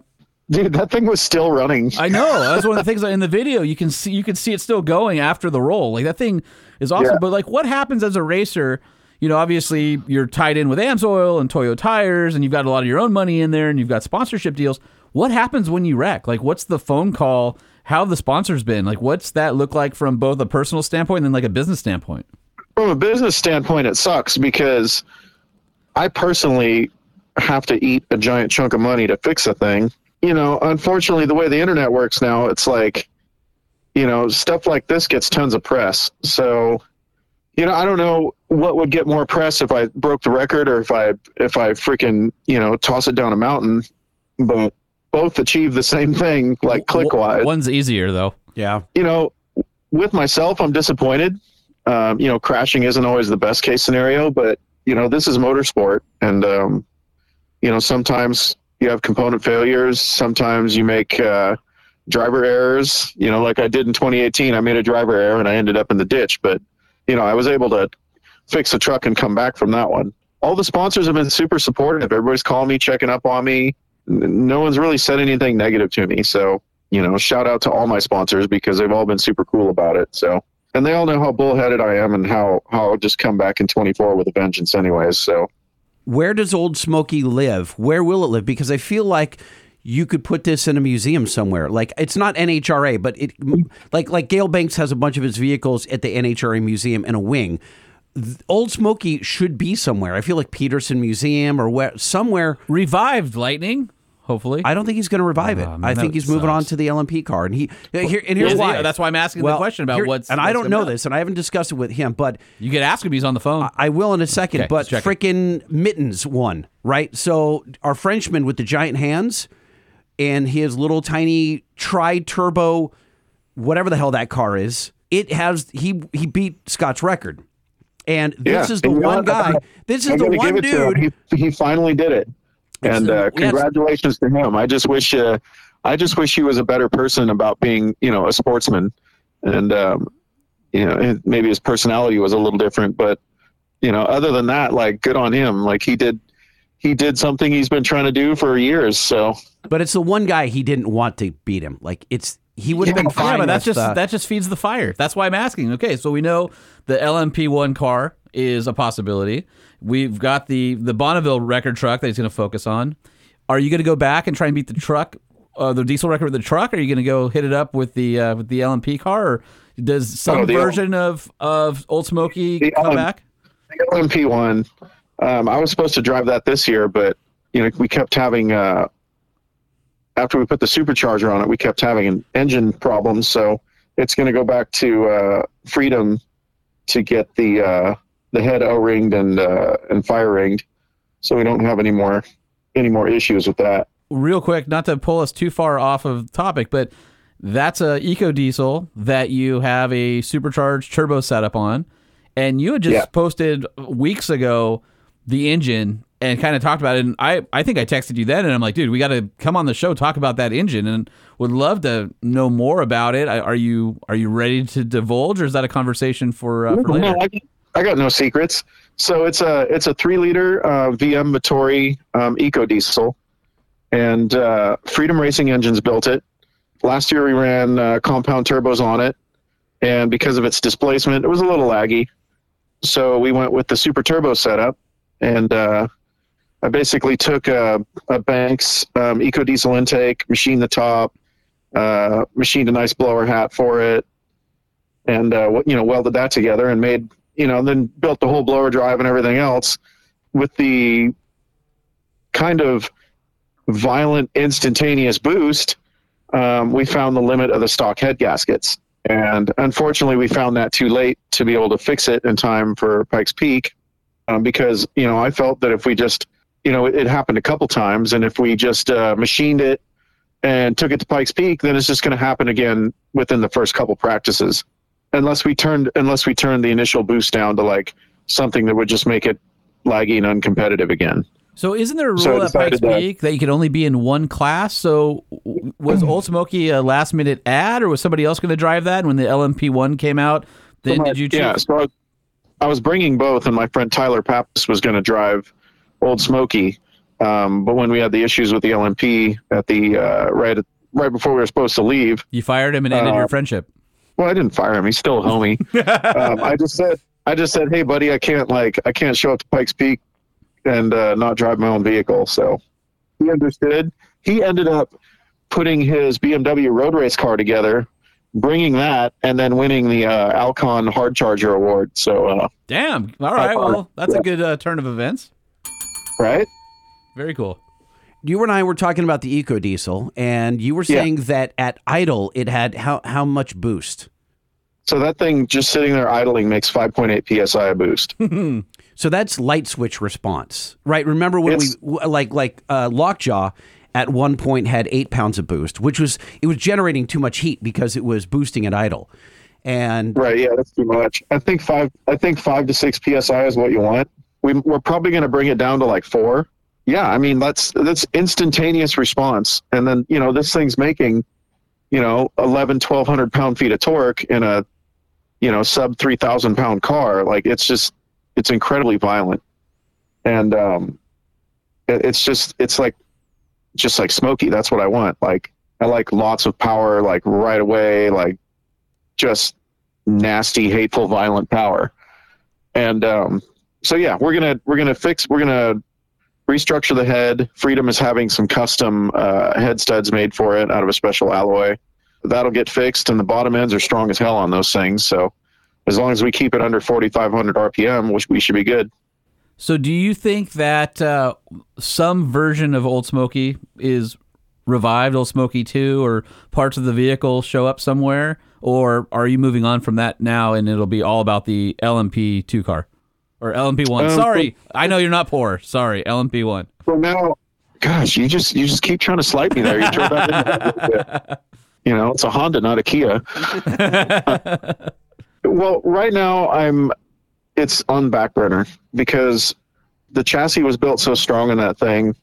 Dude, that thing was still running. I know that's one of the things in the video you can see you can see it still going after the roll. Like that thing is awesome. Yeah. But like what happens as a racer? You know, obviously you're tied in with AMSOIL and Toyo tires, and you've got a lot of your own money in there, and you've got sponsorship deals. What happens when you wreck? Like, what's the phone call? How the sponsors been? Like, what's that look like from both a personal standpoint and then like a business standpoint? From a business standpoint, it sucks because I personally have to eat a giant chunk of money to fix a thing. You know, unfortunately, the way the internet works now, it's like, you know, stuff like this gets tons of press. So, you know, I don't know what would get more press if I broke the record or if I if I freaking you know toss it down a mountain, but both achieve the same thing, like click wise One's easier though. yeah, you know, with myself, I'm disappointed. Um, you know, crashing isn't always the best case scenario, but you know, this is motorsport, and um, you know, sometimes you have component failures. Sometimes you make uh, driver errors. You know, like I did in 2018, I made a driver error and I ended up in the ditch, but you know, I was able to fix the truck and come back from that one. All the sponsors have been super supportive. Everybody's calling me, checking up on me. No one's really said anything negative to me. So, you know, shout out to all my sponsors because they've all been super cool about it. So, and they all know how bullheaded I am and how, how I'll just come back in 24 with a vengeance anyways. So, where does Old Smokey live? Where will it live? Because I feel like you could put this in a museum somewhere. Like it's not NHRA, but it like like Gale Banks has a bunch of his vehicles at the NHRA museum in a wing. Old Smokey should be somewhere. I feel like Petersen Museum or where somewhere. Revived Lightning, hopefully. I don't think he's going to revive it. Oh, man, I think he's moving on to the LMP car, and he here and here's why. That's why I'm asking the question about what's- and I don't know this, and I haven't discussed it with him, but you could ask him. He's on the phone. I will in a second, Okay, but let's check it. freaking Mittens won, right? So our Frenchman with the giant hands and his little tiny tri turbo, whatever the hell that car is, it has he he beat Scott's record. And this yeah. is the And one guy. This is I the one give it to him. dude. He, he finally did it. And uh, congratulations to him. I just wish, uh, I just wish he was a better person about being, you know, a sportsman. And, um, you know, maybe his personality was a little different, but, you know, other than that, like, good on him. Like, he did, he did something he's been trying to do for years. So, But it's the one guy he didn't want to beat him. Like it's he would have been fine. Yeah, but that's just uh, that just feeds the fire. That's why I'm asking. Okay, so we know the LMP one car is a possibility. We've got the the Bonneville record truck that he's going to focus on. Are you going to go back and try and beat the truck, uh, the diesel record with the truck? Or are you going to go hit it up with the uh, with the LMP car? Or does some Oh, the L- version of of Old Smokey The come LM back? the LMP one, um, I was supposed to drive that this year, but you know we kept having uh, after we put the supercharger on it, we kept having an engine problems. So it's going to go back to uh, Freedom to get the uh, the head O ringed and uh, and fire ringed, so we don't have any more any more issues with that. real quick, not to pull us too far off of topic, but that's a eco diesel that you have a supercharged turbo setup on, and you had just Yeah. posted weeks ago the engine, and kind of talked about it. And I, I think I texted you then, and I'm like, dude, we got to come on the show talk about that engine, and would love to know more about it. I- Are you are you ready to divulge, or is that a conversation for, uh, for later? No, I, got- I got no secrets. So it's a it's a three liter uh, VM Motori um, Eco Diesel, and uh, Freedom Racing Engines built it. Last year we ran uh, compound turbos on it, and because of its displacement, it was a little laggy. So we went with the super turbo setup, and uh, I basically took a, a Banks um, Eco Diesel intake, machined the top, uh, machined a nice blower hat for it, and uh, you know welded that together and made you know then built the whole blower drive and everything else with the kind of violent instantaneous boost um, we found the limit of the stock head gaskets. And unfortunately we found that too late to be able to fix it in time for pikes peak um, because you know i felt that if we just you know it, it happened a couple times and if we just uh, machined it and took it to pikes peak then it's just going to happen again within the first couple practices unless we turned unless we turned the initial boost down to like something that would just make it laggy and uncompetitive again. So isn't there a So rule at Pikes that- Peak that you can only be in one class? So was Old Smokey a last minute ad, or was somebody else going to drive that? And when the LMP one came out, then did you choose? Yeah, so I I was bringing both, and my friend Tyler Pappas was going to drive Old Smokey. Um, but when we had the issues with the LMP at the uh, right right before we were supposed to leave, You fired him and ended Uh, your friendship. well, I didn't fire him. He's still a homie. um, I just said, I just said, hey, buddy, I can't like, I can't show up to Pikes Peak and uh, not drive my own vehicle. So he understood. He ended up putting his BMW road race car together, bringing that, and then winning the uh, Alcon Hard Charger Award. So, uh, Damn. All right. Well, that's a good uh, turn of events. right? Very cool. You and I were talking about the Eco Diesel, and you were Yeah. saying that at idle it had how how much boost? So that thing just sitting there idling makes 5.8 psi a boost. So that's light switch response, right? Remember when It's- we like like uh, Lockjaw at one point had eight pounds of boost, which was it was generating too much heat because it was boosting at idle, and Right. Yeah, that's too much. I think five. I think five to six psi is what you want. We, we're probably going to bring it down to like four. Yeah, I mean that's that's instantaneous response, and then you know this thing's making, you know, 11, 1200 pound feet of torque in a, you know, sub three thousand pound car. Like it's just, it's incredibly violent, and um, it, it's just it's like, just like Smokey. That's what I want. Like I like lots of power, like right away, like just nasty, hateful, violent power. And um, so yeah, we're gonna we're gonna fix we're gonna restructure the head. Freedom is having some custom uh, head studs made for it out of a special alloy. That'll get fixed, and the bottom ends are strong as hell on those things. So as long as we keep it under 4,500 RPM, which we should be good. So, do you think that uh, some version of Old Smokey is revived, Old Smokey 2, or parts of the vehicle show up somewhere? Or are you moving on from that now and it'll be all about the LMP 2 car? Or LMP 1? Um, Sorry, I know you're not poor. Sorry, LMP 1. So now, gosh, you just you just keep trying to slight me there. You throw that in there a little bit. You know, it's a Honda, not a Kia. well, right now I'm it's on back burner because the chassis was built so strong in that thing.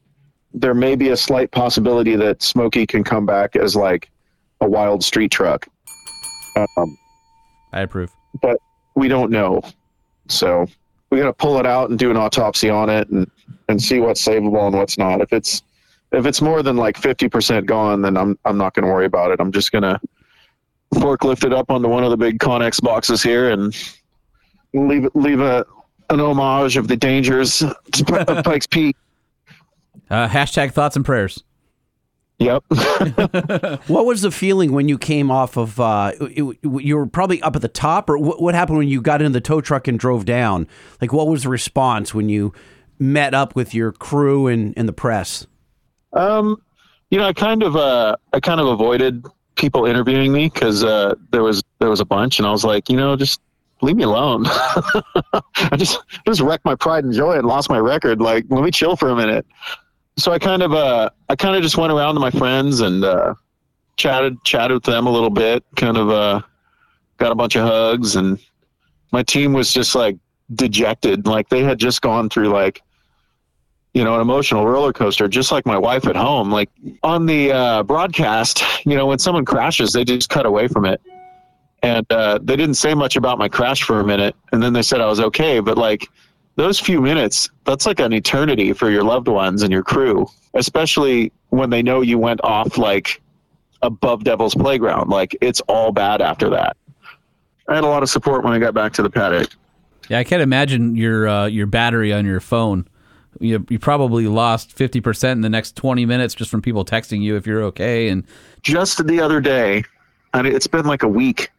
There may be a slight possibility that Smokey can come back as like a wild street truck, um, I approve. but we don't know. So we got to pull it out and do an autopsy on it and and see what's savable and what's not. If it's if it's more than like fifty percent gone, then I'm I'm not going to worry about it. I'm just going to forklift it up onto one of the big Conex boxes here and leave leave a an homage of the dangers of Pikes Peak. Uh, hashtag thoughts and prayers. Yep. what was the feeling when you came off of? Uh, it, it- you were probably up at the top, or what, what happened when you got in the tow truck and drove down? Like, what was the response when you met up with your crew and, and the press? Um, you know, I kind of uh, I kind of avoided people interviewing me because uh, there was there was a bunch, and I was like, you know, just leave me alone. I just just wrecked my pride and joy and lost my record. Like, let me chill for a minute. So I kind of uh, I kind of just went around to my friends and uh, chatted chatted with them a little bit. Kind of uh, got a bunch of hugs, and my team was just like dejected. Like they had just gone through like you know, an emotional roller coaster, just like my wife at home. Like on the uh, broadcast, you know, when someone crashes, they just cut away from it. And uh, they didn't say much about my crash for a minute. And then they said I was okay. But like those few minutes, that's like an eternity for your loved ones and your crew, especially when they know you went off like above Devil's Playground. Like it's all bad after that. I had a lot of support when I got back to the paddock. Yeah, I can't imagine your uh, your battery on your phone. You, you probably lost fifty percent in the next twenty minutes just from people texting you if you're okay. And just the other day, and it's been like a week.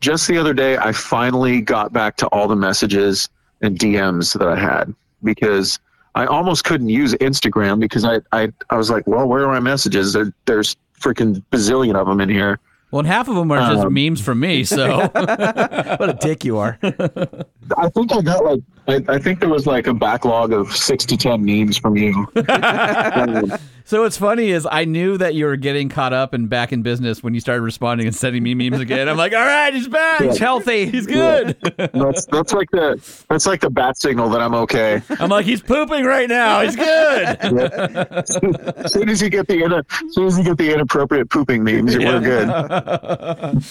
Just the other day, I finally got back to all the messages and DMs that I had because I almost couldn't use Instagram because I I, I was like, well, where are my messages? There, there's freaking bazillion of them in here. well, and half of them are just Um, memes from me. So What a dick you are. I think I got like I, I think there was like a backlog of six to ten memes from you. So what's funny is I knew that you were getting caught up and back in business when you started responding and sending me memes again. I'm like, all right, he's back. He's healthy. He's good. that's that's like the that's like the bat signal that I'm okay. I'm like, he's pooping right now. He's good. as soon as you get the as soon as you get the inappropriate pooping memes, we're good.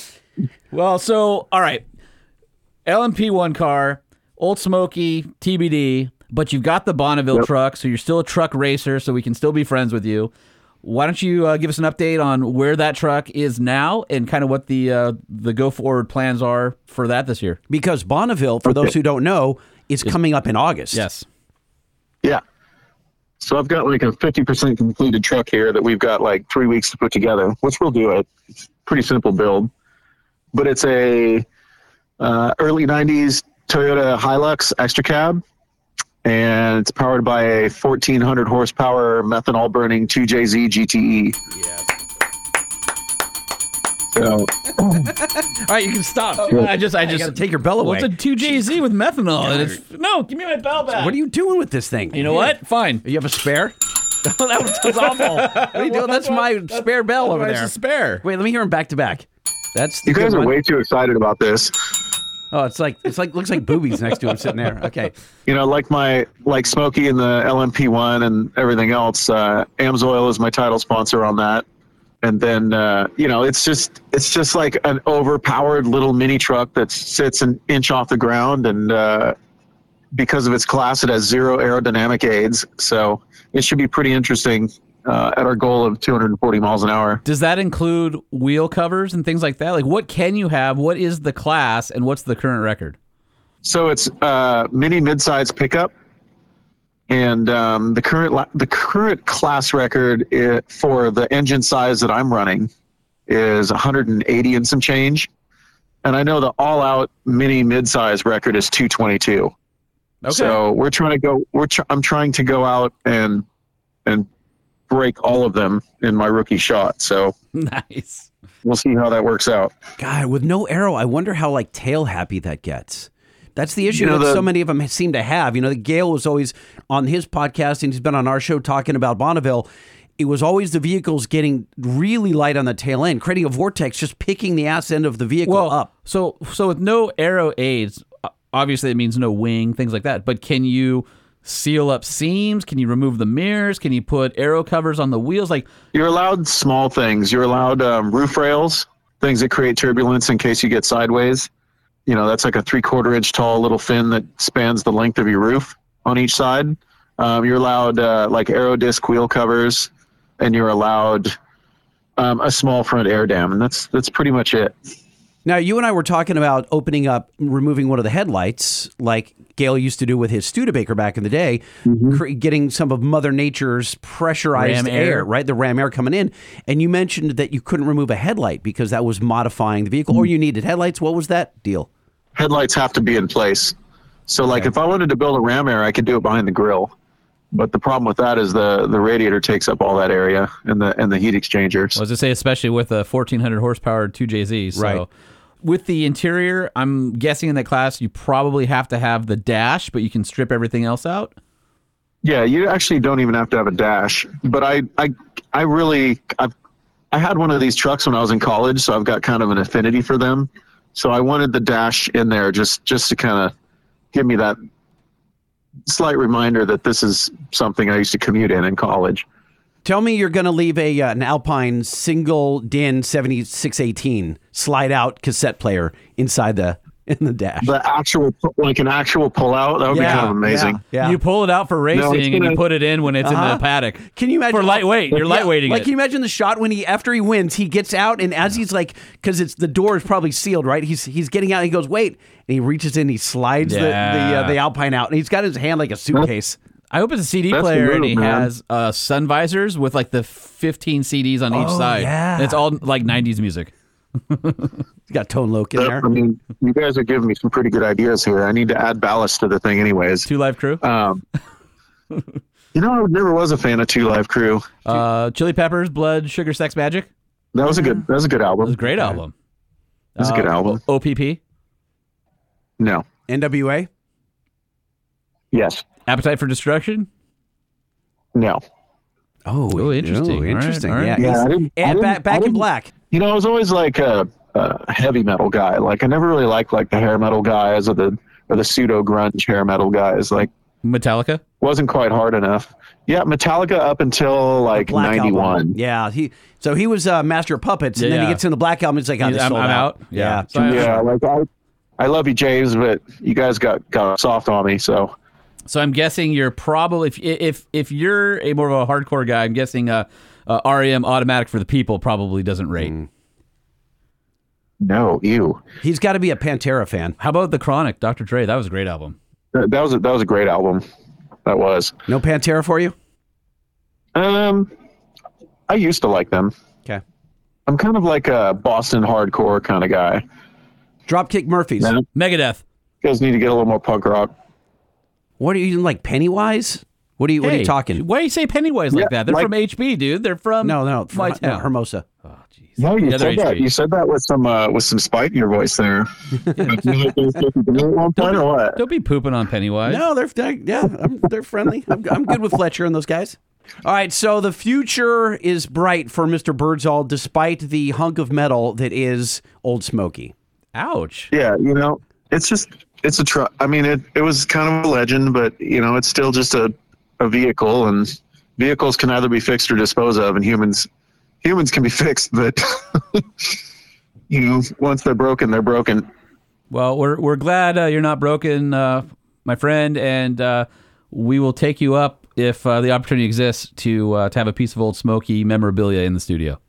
Well, so all right, LMP1 car, Old Smokey, TBD, but you've got the Bonneville truck, so you're still a truck racer, so we can still be friends with you. Why don't you uh, give us an update on where that truck is now and kind of what the uh, the go forward plans are for that this year? Because Bonneville, for those who don't know, is coming up in August. Yes. Yeah. So I've got like a 50% completed truck here that we've got like three weeks to put together, which we'll do it. It's pretty simple build, but it's a uh, early 90s Toyota Hilux extra cab, and it's powered by a 1400 horsepower methanol burning 2JZ GTE. Yeah. So All right, you can stop. Oh. I just, I You just gotta take your bell away. What's a two JZ with methanol? And it's, no, give me my bell back. What are you doing with this thing? You know what? Fine. You have a spare? Oh, that was, was awful. What are you doing? That's my spare bell over Why is there. it spare? Wait, let me hear him back to back. That's the you guys are one. way too excited about this. Oh, it's like it's like looks like boobies next to him sitting there. Okay. you know, like my like Smokey and the LMP one and everything else. Uh, Amsoil is my title sponsor on that, and then uh, you know, it's just it's just like an overpowered little mini truck that sits an inch off the ground, and uh, because of its class, it has zero aerodynamic aids, so it should be pretty interesting. Uh, at our goal of 240 miles an hour. Does that include wheel covers and things like that? Like, what can you have? What is the class, and what's the current record? So it's uh, mini midsize pickup, and um, the current la- the current class record i for the engine size that I'm running is 180 and some change, and I know the all out mini midsize record is 222. Okay. So we're trying to go. We're tr- I'm trying to go out and and break all of them in my rookie shot. So nice. we'll see how that works out. God, with no aero, I wonder how like tail happy that gets. That's the issue You know, that the- so many of them seem to have. You know, Gale was always on his podcast and he's been on our show talking about Bonneville. It was always the vehicles getting really light on the tail end, creating a vortex, just picking the ass end of the vehicle Well, up. so so with no aero aids, obviously it means no wing, things like that. But can you seal up seams? Can you remove the mirrors? Can you put aero covers on the wheels? Like, You're allowed small things. You're allowed um, roof rails, things that create turbulence in case you get sideways. You know, that's like a three quarter inch tall little fin that spans the length of your roof on each side. Um, you're allowed uh, like aero disc wheel covers, and you're allowed um, a small front air dam, and that's that's pretty much it. Now, you and I were talking about opening up, removing one of the headlights, like Gale used to do with his Studebaker back in the day, mm-hmm. cre- getting some of Mother Nature's pressurized air, air. right? The ram air coming in. And you mentioned that you couldn't remove a headlight because that was modifying the vehicle, or mm-hmm. you needed headlights. What was that deal? Headlights have to be in place. So, like, if I wanted to build a ram air, I could do it behind the grill. But the problem with that is the the radiator takes up all that area and the and the heat exchangers. I was to say, especially with a 1400 horsepower 2JZ. So. Right. With the interior, I'm guessing in that class you probably have to have the dash, but you can strip everything else out. Yeah, you actually don't even have to have a dash. But I, I, I really, I've, I had one of these trucks when I was in college, so I've got kind of an affinity for them. So I wanted the dash in there just, just to kind of give me that, slight reminder that this is something I used to commute in in college. Tell me you're going to leave a uh, an Alpine single DIN 7618 slide out cassette player inside the in the dash. The actual, like an actual pull out that would be kind of amazing. Yeah. yeah. You pull it out for racing No, it's and you put it in when it's in Uh-huh. the paddock. Can you imagine For lightweight, you're Yeah, lightweighting Like, it. can you imagine the shot when he after he wins, he gets out and as he's like, because it's the door is probably sealed, right? He's he's getting out. and He goes, wait, and he reaches in, he slides the the, uh, the Alpine out, and he's got his hand like a suitcase. I hope it's a CD That's the player and he man. has uh, sun visors with like the 15 CDs on each Oh, side. yeah. And it's all like 90s music. He's got Tone Loc in there. I mean, you guys are giving me some pretty good ideas here. I need to add ballast to the thing, anyways. Two Live Crew. Um, you know, I never was a fan of Two Live Crew. Uh, Chili Peppers, Blood, Sugar, Sex, Magic. That was a good. That was a good It album. was a great album. That was a good Uh, album. OPP. No. NWA. Yes. Appetite for Destruction. No. Oh, Oh, interesting. All right, interesting. all right. Yeah, Yeah, I didn't- I and didn't- back back in black. You know, I was always like a, a heavy metal guy. Like I never really liked like the hair metal guys or the or the pseudo grunge hair metal guys. Like Metallica. wasn't quite hard enough. Yeah, Metallica up until like Black ninety album. one. Yeah, he so he was uh, Master of Puppets, and then he gets in the Black album. It's like, oh, He's- I'm- sold I'm out. out. Yeah. Yeah. So I- Yeah, like I, I love you, James, but you guys got got soft on me. So So I'm guessing you're probably if if if you're a more of a hardcore guy, I'm guessing uh, uh, REM Automatic for the People probably doesn't rate. Mm. no, you. He's got to be a Pantera fan. How about The Chronic, Dr. Dre? That was a great album. That, that was a, that was a great album. That was. No Pantera for you? Um, I used to like them. Okay. I'm kind of like a Boston hardcore kind of guy. Dropkick Murphys. Man, you Megadeth. guys need to get a little more punk rock. What are you even like Pennywise? What are you? what are you talking? Why do you say Pennywise like Yeah, that? They're like- from HB, dude. They're from No, no, my no, town. Hermosa. No, you Yeah, they're said that. You said that with some uh, with some spite in your voice there. Like, you like those guys at one point or what? Don't be pooping on Pennywise. No, they're, they're yeah, I'm, they're friendly. I'm, I'm good with Fletcher and those guys. All right, so the future is bright for Mr. Birdsall, despite the hunk of metal that is Old Smokey. Ouch. Yeah, you know, it's just it's a truck. I mean, it it was kind of a legend, but you know, it's still just a a vehicle, and vehicles can either be fixed or disposed of, and humans humans can be fixed, but you know, once they're broken, they're broken. Well, we're we're glad uh, you're not broken, uh, my friend, and uh, we will take you up if uh, the opportunity exists to uh, to have a piece of old Smokey memorabilia in the studio.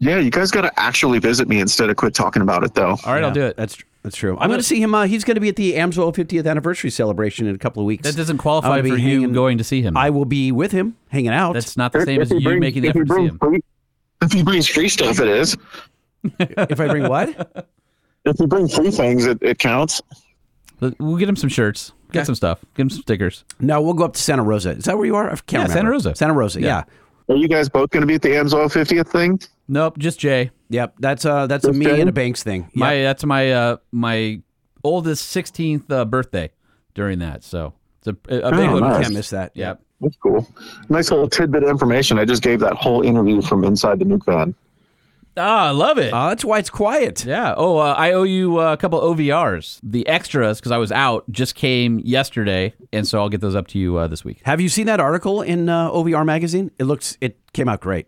Yeah, you guys got to actually visit me instead of quit talking about it, though. All right, I'll do it. That's that's true. I'm going to see him. Uh, he's going to be at the Amsoil 50th anniversary celebration in a couple of weeks. That doesn't qualify for be you going to see him. I will be with him, hanging out. That's not the If- same if as he you brings- making the if he effort to see brings him. free- If he brings free stuff, it is. if I bring what? If you bring free things, it, it counts. We'll get him some shirts, get Okay. some stuff, get him some stickers. No, we'll go up to Santa Rosa. Is that where you are? I can't Yeah, remember. Santa Rosa. Santa Rosa. Yeah. Are you guys both going to be at the Amsoil 50th thing? Nope, just Jay. Yep. That's uh that's a me Jay? and a Banks thing. Yep. My that's my uh, my oldest sixteenth uh, birthday during that. So it's a, a big Oh, one. nice. Can't miss that. Yep. That's cool. Nice little tidbit of information. I just gave that whole interview from inside the nuke van. Ah, I love it. Uh, that's why it's quiet. Yeah. Oh, uh, I owe you uh, a couple OVRs. The extras, because I was out, just came yesterday, and so I'll get those up to you uh, this week. Have you seen that article in uh, OVR magazine? It looks it came out great.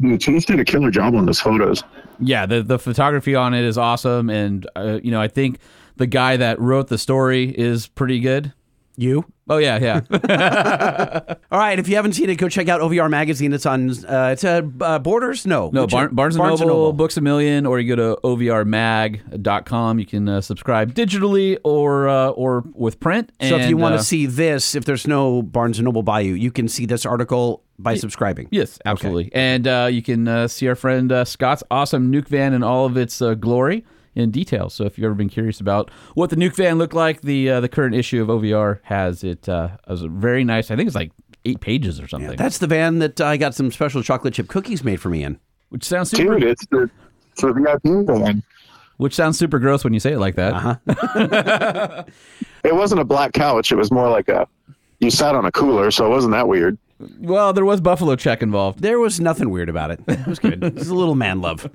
Dude, Chase did a killer job on those photos. Yeah, the the photography on it is awesome, and uh, you know I think the guy that wrote the story is pretty good. You? Oh yeah, yeah. All right. If you haven't seen it, go check out OVR magazine. It's on. Uh, it's uh, uh, Borders. No. No, Bar- Barnes, and Noble, Books a Million, or you go to overmag.com. You can uh, subscribe digitally or uh, or with print. So if you want to uh, see this, if there's no Barnes and Noble by you, you can see this article by subscribing. Yes, absolutely. And uh, you can uh, see our friend uh, Scott's awesome nuke van in all of its uh, glory in detail. So if you've ever been curious about what the nuke van looked like, the uh, the current issue of OVR has it uh, as a very nice. I think it's like eight pages or something, That's the van that I got some special chocolate chip cookies made for me in. which sounds super. Dude, it's the, it's the VIP van. Which sounds super gross when you say it like that. Uh-huh. It wasn't a black couch. It was more like a, you sat on a cooler, so it wasn't that weird. Well, there was Buffalo check involved. There was nothing weird about it. It was good. It was a little man love.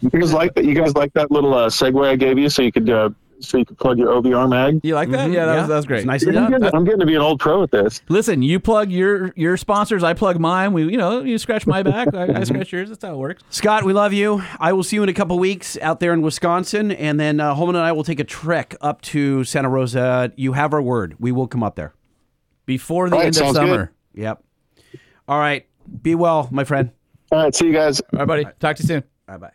You guys like that? You guys like that little uh, segue I gave you, so you could uh, so you can plug your OVR mag. You like that? Yeah, that, Was, that was great. Nice. nicely I'm getting, I'm getting to be an old pro at this. Listen, you plug your your sponsors, I plug mine. We, you know, you scratch my back, I, I scratch yours. That's how it works. Scott, we love you. I will see you in a couple weeks out there in Wisconsin, and then uh, Holman and I will take a trek up to Santa Rosa. You have our word. We will come up there. Before the All right, end of sounds summer. Yep. All right. Be well, my friend. All right, see you guys. All right, buddy. Talk to you soon. Bye bye.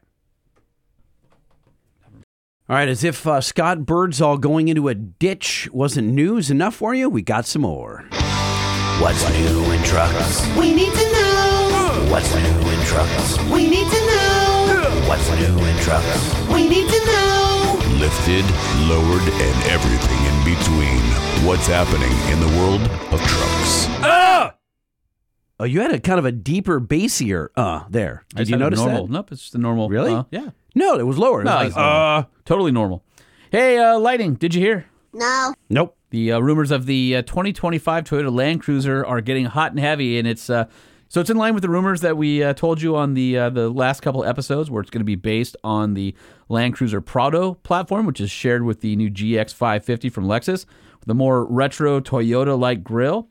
All right, as if uh, Scott Birdsall going into a ditch wasn't news enough for you, we got some more. What's new in trucks? We need to know. What's new in trucks? We need to know. What's new in trucks? We need to know. Lifted, lowered, and everything in between. What's happening in the world of trucks? Oh, you had a kind of a deeper, bassier uh there. Did you notice normal. that? Nope, it's just a normal. Really? uh, yeah. No, it was lower. It No, was it's like, normal. uh, totally normal. Hey, uh, lighting. Did you hear? No. nope. The uh, rumors of the uh, 2025 Toyota Land Cruiser are getting hot and heavy, and it's uh, so it's in line with the rumors that we uh, told you on the uh, the last couple episodes, where it's going to be based on the Land Cruiser Prado platform, which is shared with the new GX550 from Lexus, with a more retro Toyota-like grille.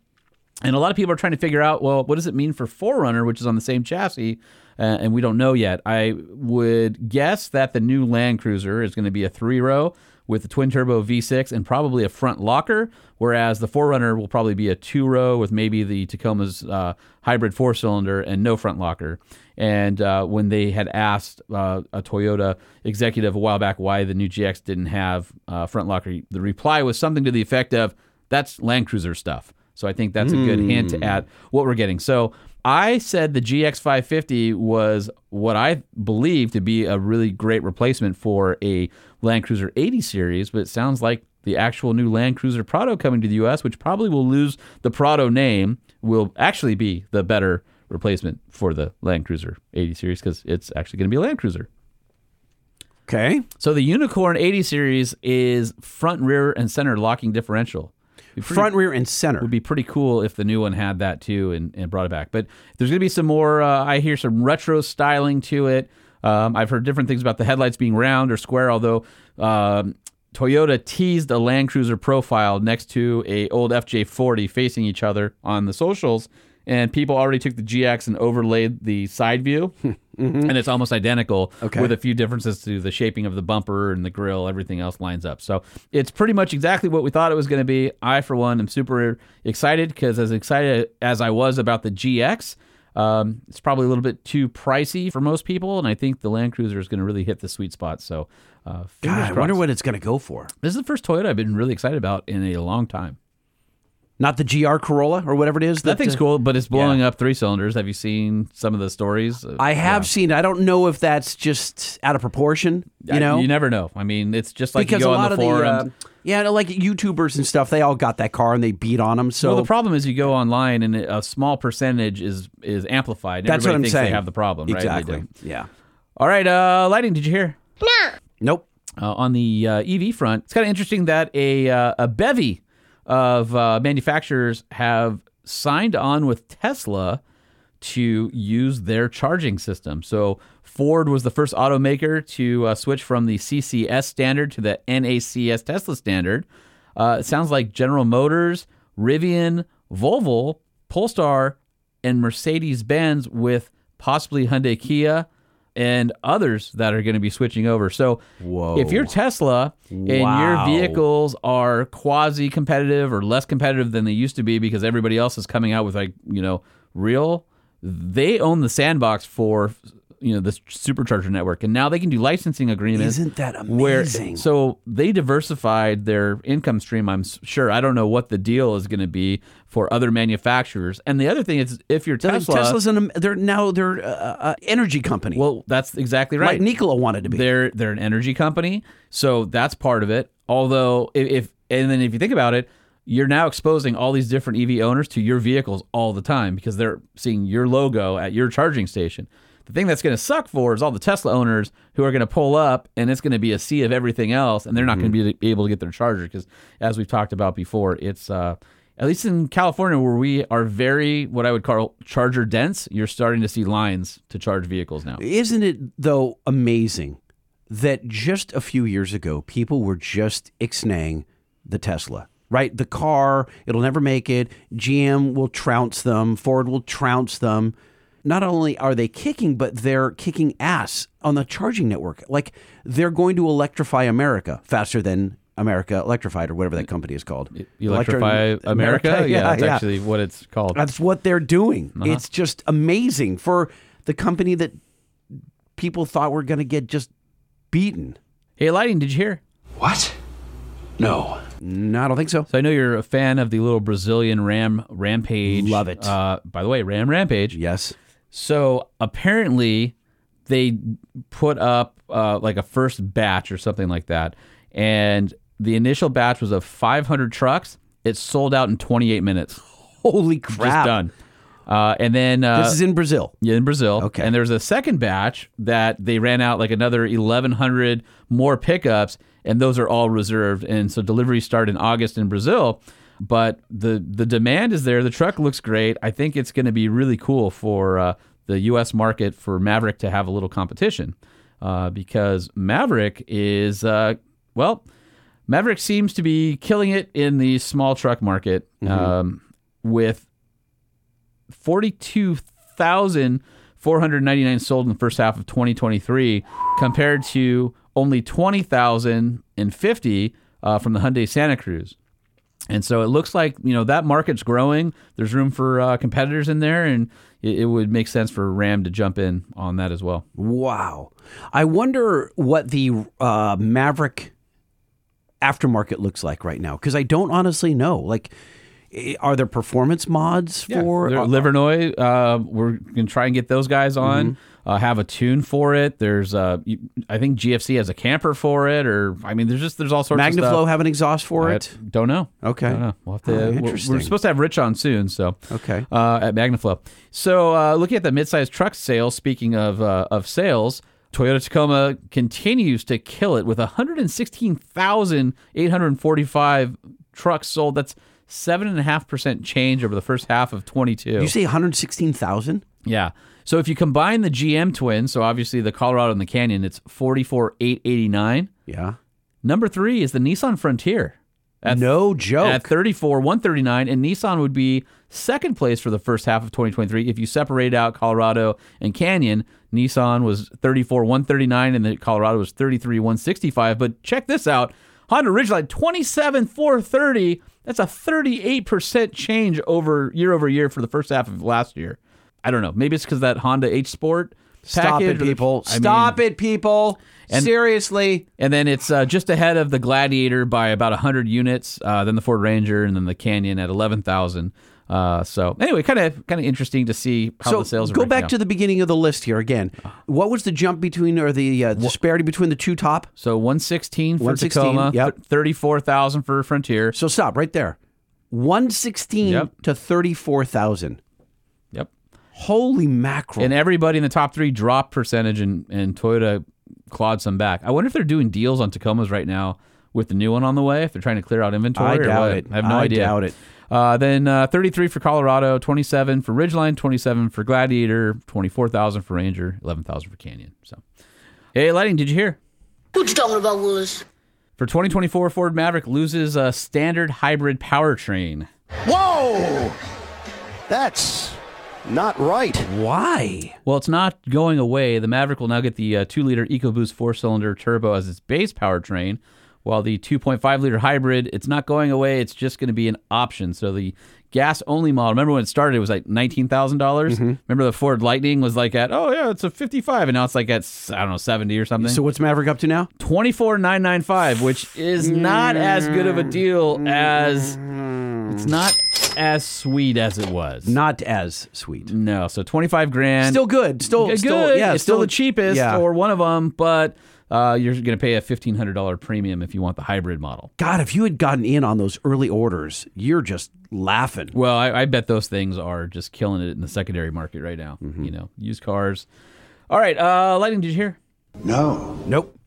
And a lot of people are trying to figure out, well, what does it mean for 4Runner, which is on the same chassis, uh, and we don't know yet. I would guess that the new Land Cruiser is going to be a three row with a twin turbo V6 and probably a front locker, whereas the 4Runner will probably be a two row with maybe the Tacoma's uh, hybrid four cylinder and no front locker. And uh, when they had asked uh, a Toyota executive a while back why the new GX didn't have uh, front locker, the reply was something to the effect of, "That's Land Cruiser stuff." So I think that's a good hint hmm. at what we're getting. So I said the GX550 was what I believe to be a really great replacement for a Land Cruiser 80 series, but it sounds like the actual new Land Cruiser Prado coming to the US, which probably will lose the Prado name, will actually be the better replacement for the Land Cruiser 80 series because it's actually going to be a Land Cruiser. Okay. So the Unicorn 80 series is front, rear, and center locking differential. Pretty- Front, rear, and center. would be pretty cool if the new one had that too and, and brought it back. But there's going to be some more. Uh, I hear some retro styling to it. Um, I've heard different things about the headlights being round or square. Although um, Toyota teased a Land Cruiser profile next to a old FJ40 facing each other on the socials, and people already took the GX and overlaid the side view, and it's almost identical Okay. with a few differences to the shaping of the bumper and the grill. Everything else lines up. So it's pretty much exactly what we thought it was going to be. I, for one, am super excited because as excited as I was about the GX, um, it's probably a little bit too pricey for most people, and I think the Land Cruiser is going to really hit the sweet spot. So, uh, God, I wonder what it's going to go for. This is the first Toyota I've been really excited about in a long time. Not the GR Corolla or whatever it is. That thing's uh, cool, but it's blowing up three cylinders. Have you seen some of the stories? Uh, I have yeah. seen. I don't know if that's just out of proportion. You I- know, you never know. I mean, it's just like because you go a lot on the of the uh, yeah, no, like YouTubers and stuff, they all got that car and they beat on them. So well, the problem is you go online and a small percentage is is amplified. and that's what everybody I'm thinks saying. They have the problem, right? Exactly. don't. Yeah. All right, uh, lighting. Did you hear? No. Nope. uh, on the uh, EV front, it's kind of interesting that a uh, a bevy of uh, manufacturers have signed on with Tesla to use their charging system. So Ford was the first automaker to uh, switch from the CCS standard to the NACS Tesla standard. Uh, it sounds like General Motors, Rivian, Volvo, Polestar, and Mercedes Benz, with possibly Hyundai Kia and others that are going to be switching over. So Whoa. if you're Tesla and your vehicles are quasi competitive or less competitive than they used to be because everybody else is coming out with like, you know, real, they own the sandbox for you know this supercharger network and now they can do licensing agreements Isn't that where amazing? so they diversified their income stream i'm sure i don't know what the deal is going to be for other manufacturers and the other thing is if you're tesla Tesla's an, they're now they're uh, uh, energy company. well that's exactly right like Nikola wanted to be. they're they're an energy company, so that's part of it. Although if and then if you think about it, you're now exposing all these different EV owners to your vehicles all the time because they're seeing your logo at your charging station. The thing that's going to suck for is all the Tesla owners who are going to pull up and it's going to be a sea of everything else, and they're not going to be able to get their charger because, as we've talked about before, it's uh, at least in California where we are very what I would call charger dense. You're starting to see lines to charge vehicles now. Isn't it though amazing that just a few years ago, people were just ixnaying the Tesla, right? The car, it'll never make it. GM will trounce them, Ford will trounce them. Not only are they kicking, but they're kicking ass on the charging network. Like they're going to electrify America faster than America Electrified or whatever that company is called. Electrify Electro- America? Yeah, that's yeah. actually what it's called. That's what they're doing. Uh-huh. It's just amazing for the company that people thought were going to get just beaten. Hey, Lighting, did you hear? What? No. No, I don't think so. So I know you're a fan of the little Brazilian Ram Rampage. Love it. Uh, by the way, Ram Rampage. Yes. So apparently, they put up uh, like a first batch or something like that, and the initial batch was of 500 trucks. It sold out in 28 minutes. Holy Just crap. done. Uh, and then uh, This is in Brazil. yeah, in Brazil. Okay. And there's a second batch that they ran out like another 1,100 more pickups, and those are all reserved. And so deliveries start in August in Brazil. But the the demand is there. The truck looks great. I think it's going to be really cool for uh, the U.S. market for Maverick to have a little competition uh, because Maverick is uh, well, Maverick seems to be killing it in the small truck market um, with 42,499 sold in the first half of 2023 compared to only 20,050 uh, from the Hyundai Santa Cruz. And so it looks like, you know, that market's growing. There's room for uh, competitors in there, and it, it would make sense for Ram to jump in on that as well. Wow. I wonder what the uh, Maverick aftermarket looks like right now because I don't honestly know. Like, eh, are there performance mods for There- uh, uh, we're going to try and get those guys on. Mm-hmm. Uh, have a tune for it. There's, uh, you- I think GFC has a camper for it, or I mean, there's just there's all sorts of stuff. Magnaflow have an exhaust for I it? don't know. Okay. Don't know. We'll have Oh, to. we're- we're supposed to have Rich on soon, so Okay. uh, at Magnaflow. So uh, looking at the midsize truck sales. Speaking of uh, of sales, Toyota Tacoma continues to kill it with 116,845 trucks sold. That's seven and a half percent change over the first half of 22. You say 116,000? Yeah. So if you combine the GM twins, so obviously the Colorado and the Canyon, it's 44,889. Yeah. Number three is the Nissan Frontier. At No joke. at 34 139 and nissan would be second place for the first half of 2023 if you separate out colorado and canyon nissan was 34 139 and the colorado was 33 165 but check this out honda ridgeline 27 430 that's a 38% change over year over year for the first half of last year i don't know maybe it's because that honda h sport Stop it, package people. I mean- Stop it, people. Seriously. and then it's uh, just ahead of the Gladiator by about 100 units, uh, then the Ford Ranger, and then the Canyon at 11,000. Uh, so anyway, kind of kind of interesting to see how so the sales go back down. to the beginning of the list here again. What was the jump between or the uh, disparity between the two top? so 116 for 116, Tacoma, yep. 34,000 for Frontier. So stop right there. 116 Yep. to 34,000. Yep. Holy mackerel. And everybody in the top three dropped percentage, and, and Toyota clawed some back. I wonder if they're doing deals on Tacomas right now with the new one on the way, if they're trying to clear out inventory. I or doubt what. it. I have no I idea. doubt it. Uh, then uh, 33 for Colorado, 27 for Ridgeline, 27 for Gladiator, 24,000 for Ranger, 11,000 for Canyon. So, hey, Lighting, did you hear? What you talking about, Willis? For 2024, Ford Maverick loses a standard hybrid powertrain. Whoa! That's not right. Why? Well, it's not going away. The Maverick will now get the uh, 2 liter EcoBoost four cylinder turbo as its base powertrain, while the 2.5 liter hybrid, it's not going away. It's just going to be an option. So the gas only model, remember when it started, it was like $19,000? Mm-hmm. dollars Remember the Ford Lightning was like at, oh, yeah, it's a 55 and now it's like at, I don't know, 70 or something? So what's Maverick up to now? 24995 which is not as good of a deal as it's not as sweet as it was Not as sweet. no so 25 grand Still good. Still, good still yeah, it's still, the cheapest Yeah. or one of them but uh, you're going to pay a $1500 premium if you want the hybrid model God, if you had gotten in on those early orders, you're just laughing. well I, I bet those things are just killing it in the secondary market right now Mm-hmm. you know used cars all right uh lighting did you hear No. Nope.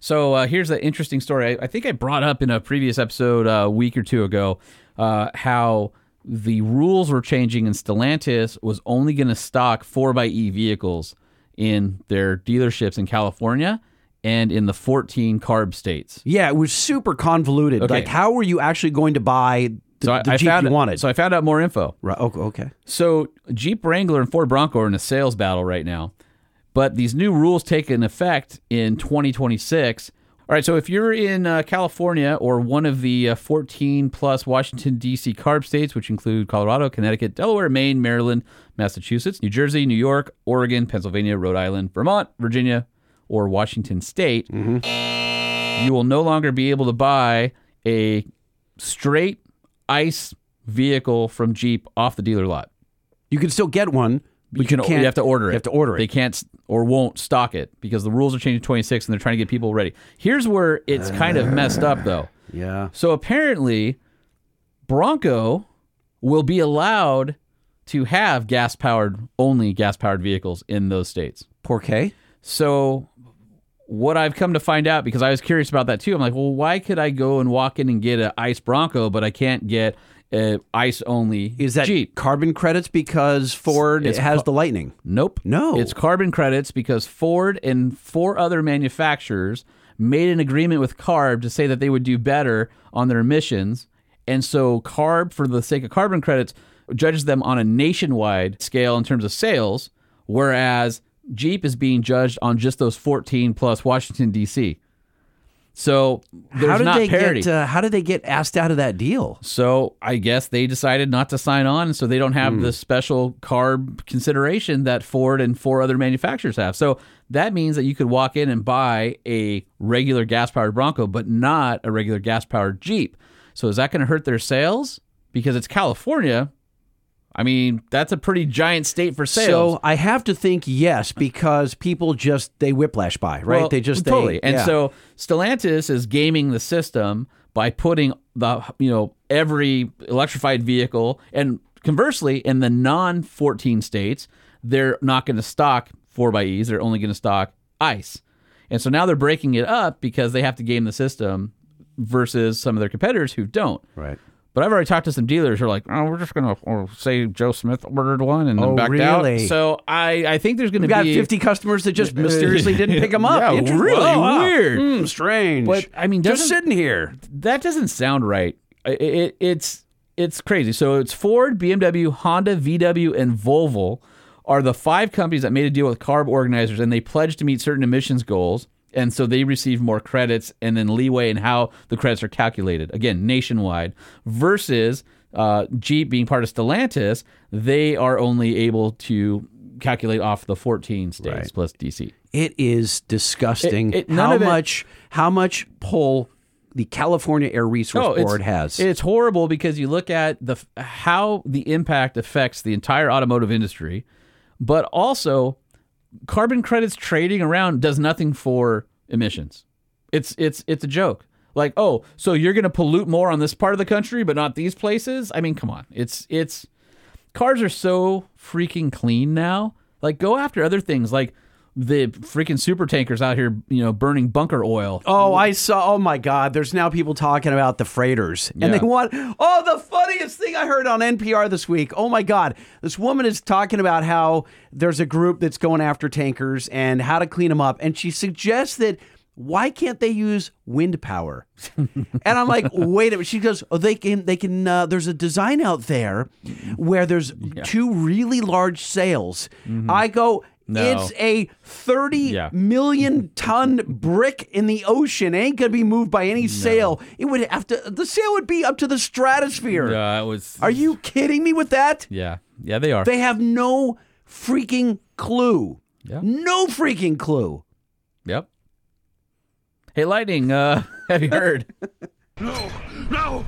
So uh, here's the interesting story. I, I think I brought up in a previous episode uh, a week or two ago uh, how the rules were changing and Stellantis was only going to stock 4xe vehicles in their dealerships in California. And in the 14 carb states. Yeah, it was super convoluted. Okay. Like, how were you actually going to buy the, So I, the I Jeep found you wanted? So I found out more info. right. Okay. okay. So Jeep Wrangler and Ford Bronco are in a sales battle right now, but these new rules take an effect in 2026. All right, so if you're in uh, California or one of the uh, 14 plus Washington D.C. carb states, which include Colorado, Connecticut, Delaware, Maine, Maryland, Massachusetts, New Jersey, New York, Oregon, Pennsylvania, Rhode Island, Vermont, Virginia, or Washington State, mm-hmm. you will no longer be able to buy a straight ICE vehicle from Jeep off the dealer lot. You can still get one, but you can can't, you have to order it. You have to order it. They can't or won't stock it because the rules are changing 26 and they're trying to get people ready. Here's where it's kind of messed up though. yeah. So apparently Bronco will be allowed to have gas powered only gas powered vehicles in those states. Poor K. So what I've come to find out because I was curious about that too. I'm like, well, why could I go and walk in and get an ICE Bronco, but I can't get a ICE only Is that Jeep? carbon credits because Ford It's has ca- the Lightning? Nope. No. It's carbon credits because Ford and four other manufacturers made an agreement with CARB to say that they would do better on their emissions. And so CARB, for the sake of carbon credits, judges them on a nationwide scale in terms of sales, whereas Jeep is being judged on just those 14 plus Washington, D.C. So there's how did not they parity. get? Uh, how did they get asked out of that deal? So I guess they decided not to sign on, so they don't have Hmm. the special carb consideration that Ford and four other manufacturers have. So that means that you could walk in and buy a regular gas powered Bronco, but not a regular gas powered Jeep. So is that going to hurt their sales? Because it's California. I mean, that's a pretty giant state for sales. So I have to think yes, because people just they whiplash by, right? Well, they just they- totally. and yeah. so Stellantis is gaming the system by putting the you know every electrified vehicle, and conversely, in the non 14 states, they're not going to stock 4xEs. They're only going to stock ICE. And so now they're breaking it up because they have to game the system versus some of their competitors who don't. right. But I've already talked to some dealers who are like, oh, we're just going to say Joe Smith ordered one and then Oh, backed out. really? So I, I think there's going to be. We've got 50 customers that just mysteriously didn't pick them up. Yeah, really wow. weird. Hmm, strange. But I mean, just sitting here. that doesn't sound right. It, it, it's it's crazy. So it's Ford, BMW, Honda, VW, and Volvo are the five companies that made a deal with carb organizers, and they pledged to meet certain emissions goals. And so they receive more credits and then leeway in how the credits are calculated. Again, nationwide versus uh, Jeep being part of Stellantis, they are only able to calculate off the 14 states Right. plus DC. It is disgusting It- it- how it- much how much pull the California Air Resource Oh, Board has. It's horrible because you look at the how the impact affects the entire automotive industry, but also carbon credits trading around does nothing for emissions. It's it's it's a joke. Like, oh, so you're going to pollute more on this part of the country but not these places? I mean, come on. It's it's cars are so freaking clean now. Like go after other things like the freaking super tankers out here, you know, burning bunker oil. Oh, I saw. Oh my God! There's now people talking about the freighters, and Yeah. they want. Oh, the funniest thing I heard on NPR this week. Oh my God! This woman is talking about how there's a group that's going after tankers and how to clean them up, and she suggests that why can't they use wind power? and I'm like, wait a minute. She goes, oh, they can. They can. Uh, there's a design out there where there's two really large sails. I go. No. It's a thirty Yeah. million ton brick in the ocean. It ain't gonna be moved by any sail. It would have to. The sail would be up to the stratosphere. Yeah, it was Are you kidding me with that? Yeah. Yeah, they are. They have no freaking clue. Yeah. No freaking clue. Yep. Hey, Lightning, uh, have you heard? No, no,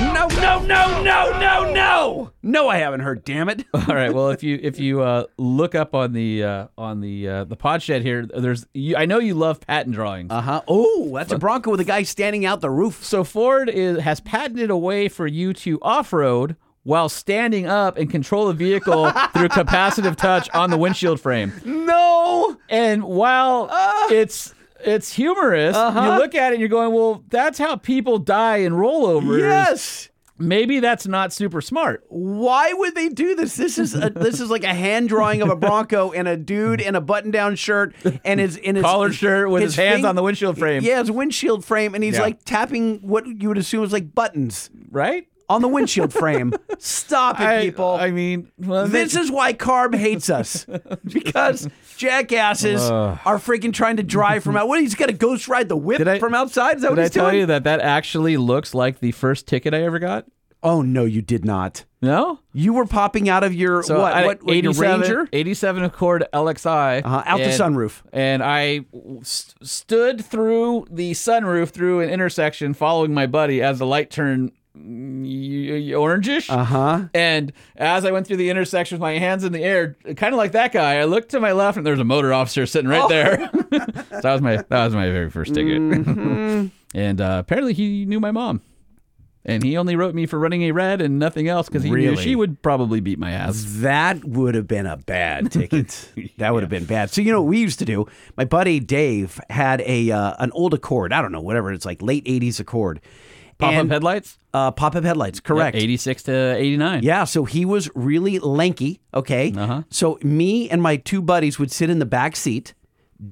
No, no, no, no, no, no. No, I haven't heard. Damn it. All right. Well, if you if you uh, look up on the uh, on the uh, the pod shed here, there's you, I know you love patent drawings. Uh huh. Oh, that's a Bronco with a guy standing out the roof. So Ford is, has patented a way for you to off road while standing up and control the vehicle through capacitive touch on the windshield frame. No. And while it's it's humorous, Uh-huh. you look at it and you're going, well, that's how people die in rollovers. Yes. Maybe that's not super smart. Why would they do this? This is a, this is like a hand drawing of a Bronco and a dude in a button down shirt and his in his Collared shirt with his hands on the windshield frame. Yeah, his windshield frame, and he's Yeah. like tapping what you would assume is like buttons Right? On the windshield frame. Stop it, I, people. I mean, well, this is why Carb hates us because jackasses are freaking trying to drive from out. What? He's got to ghost ride the whip I- from outside. Is that what I he's tell doing? you that that actually looks like the first ticket I ever got? Oh no, you did not. No. You were popping out of your So what? I- what? your 87, Ranger? 87 Accord LXI. Uh-huh, out the sunroof. And I st- stood through the sunroof through an intersection following my buddy as the light turned orangish. Uh huh. And as I went through the intersection with my hands in the air, kind of like that guy, I looked to my left and there's a motor officer sitting right Oh. there. so that was my that was my very first ticket. Mm-hmm. and uh, apparently he knew my mom. And he only wrote me for running a red and nothing else because he knew she would probably beat my ass. That would have been a bad ticket. That would have been bad. So you know what we used to do? My buddy Dave had a uh, an old Accord. I don't know, whatever. It's like late '80s Accord. Pop up headlights? Uh, pop up headlights. Correct. 86 to 89. Yeah, so he was really lanky. Okay. Uh-huh. So me and my two buddies would sit in the back seat.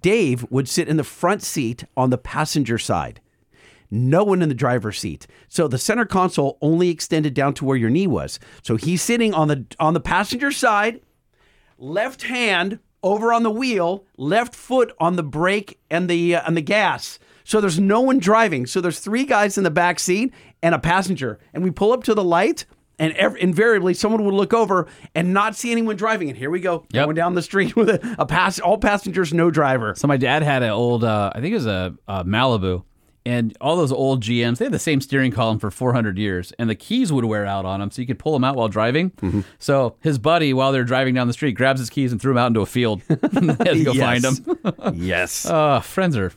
Dave would sit in the front seat on the passenger side. No one in the driver's seat. So the center console only extended down to where your knee was. So he's sitting on the on the passenger side, left hand over on the wheel, left foot on the brake and the uh, and the gas. So there's no one driving. So there's three guys in the back seat and a passenger. And we pull up to the light, and ev- invariably someone would look over and not see anyone driving. And here we go, Yep. going down the street with a, a pass, all passengers, no driver. So my dad had an old, uh, I think it was a, a Malibu, and all those old GMs, they had the same steering column for 400 years, and the keys would wear out on them, so you could pull them out while driving. Mm-hmm. So his buddy, while they're driving down the street, grabs his keys and threw them out into a field. had to go find them. yes. Uh, friends are.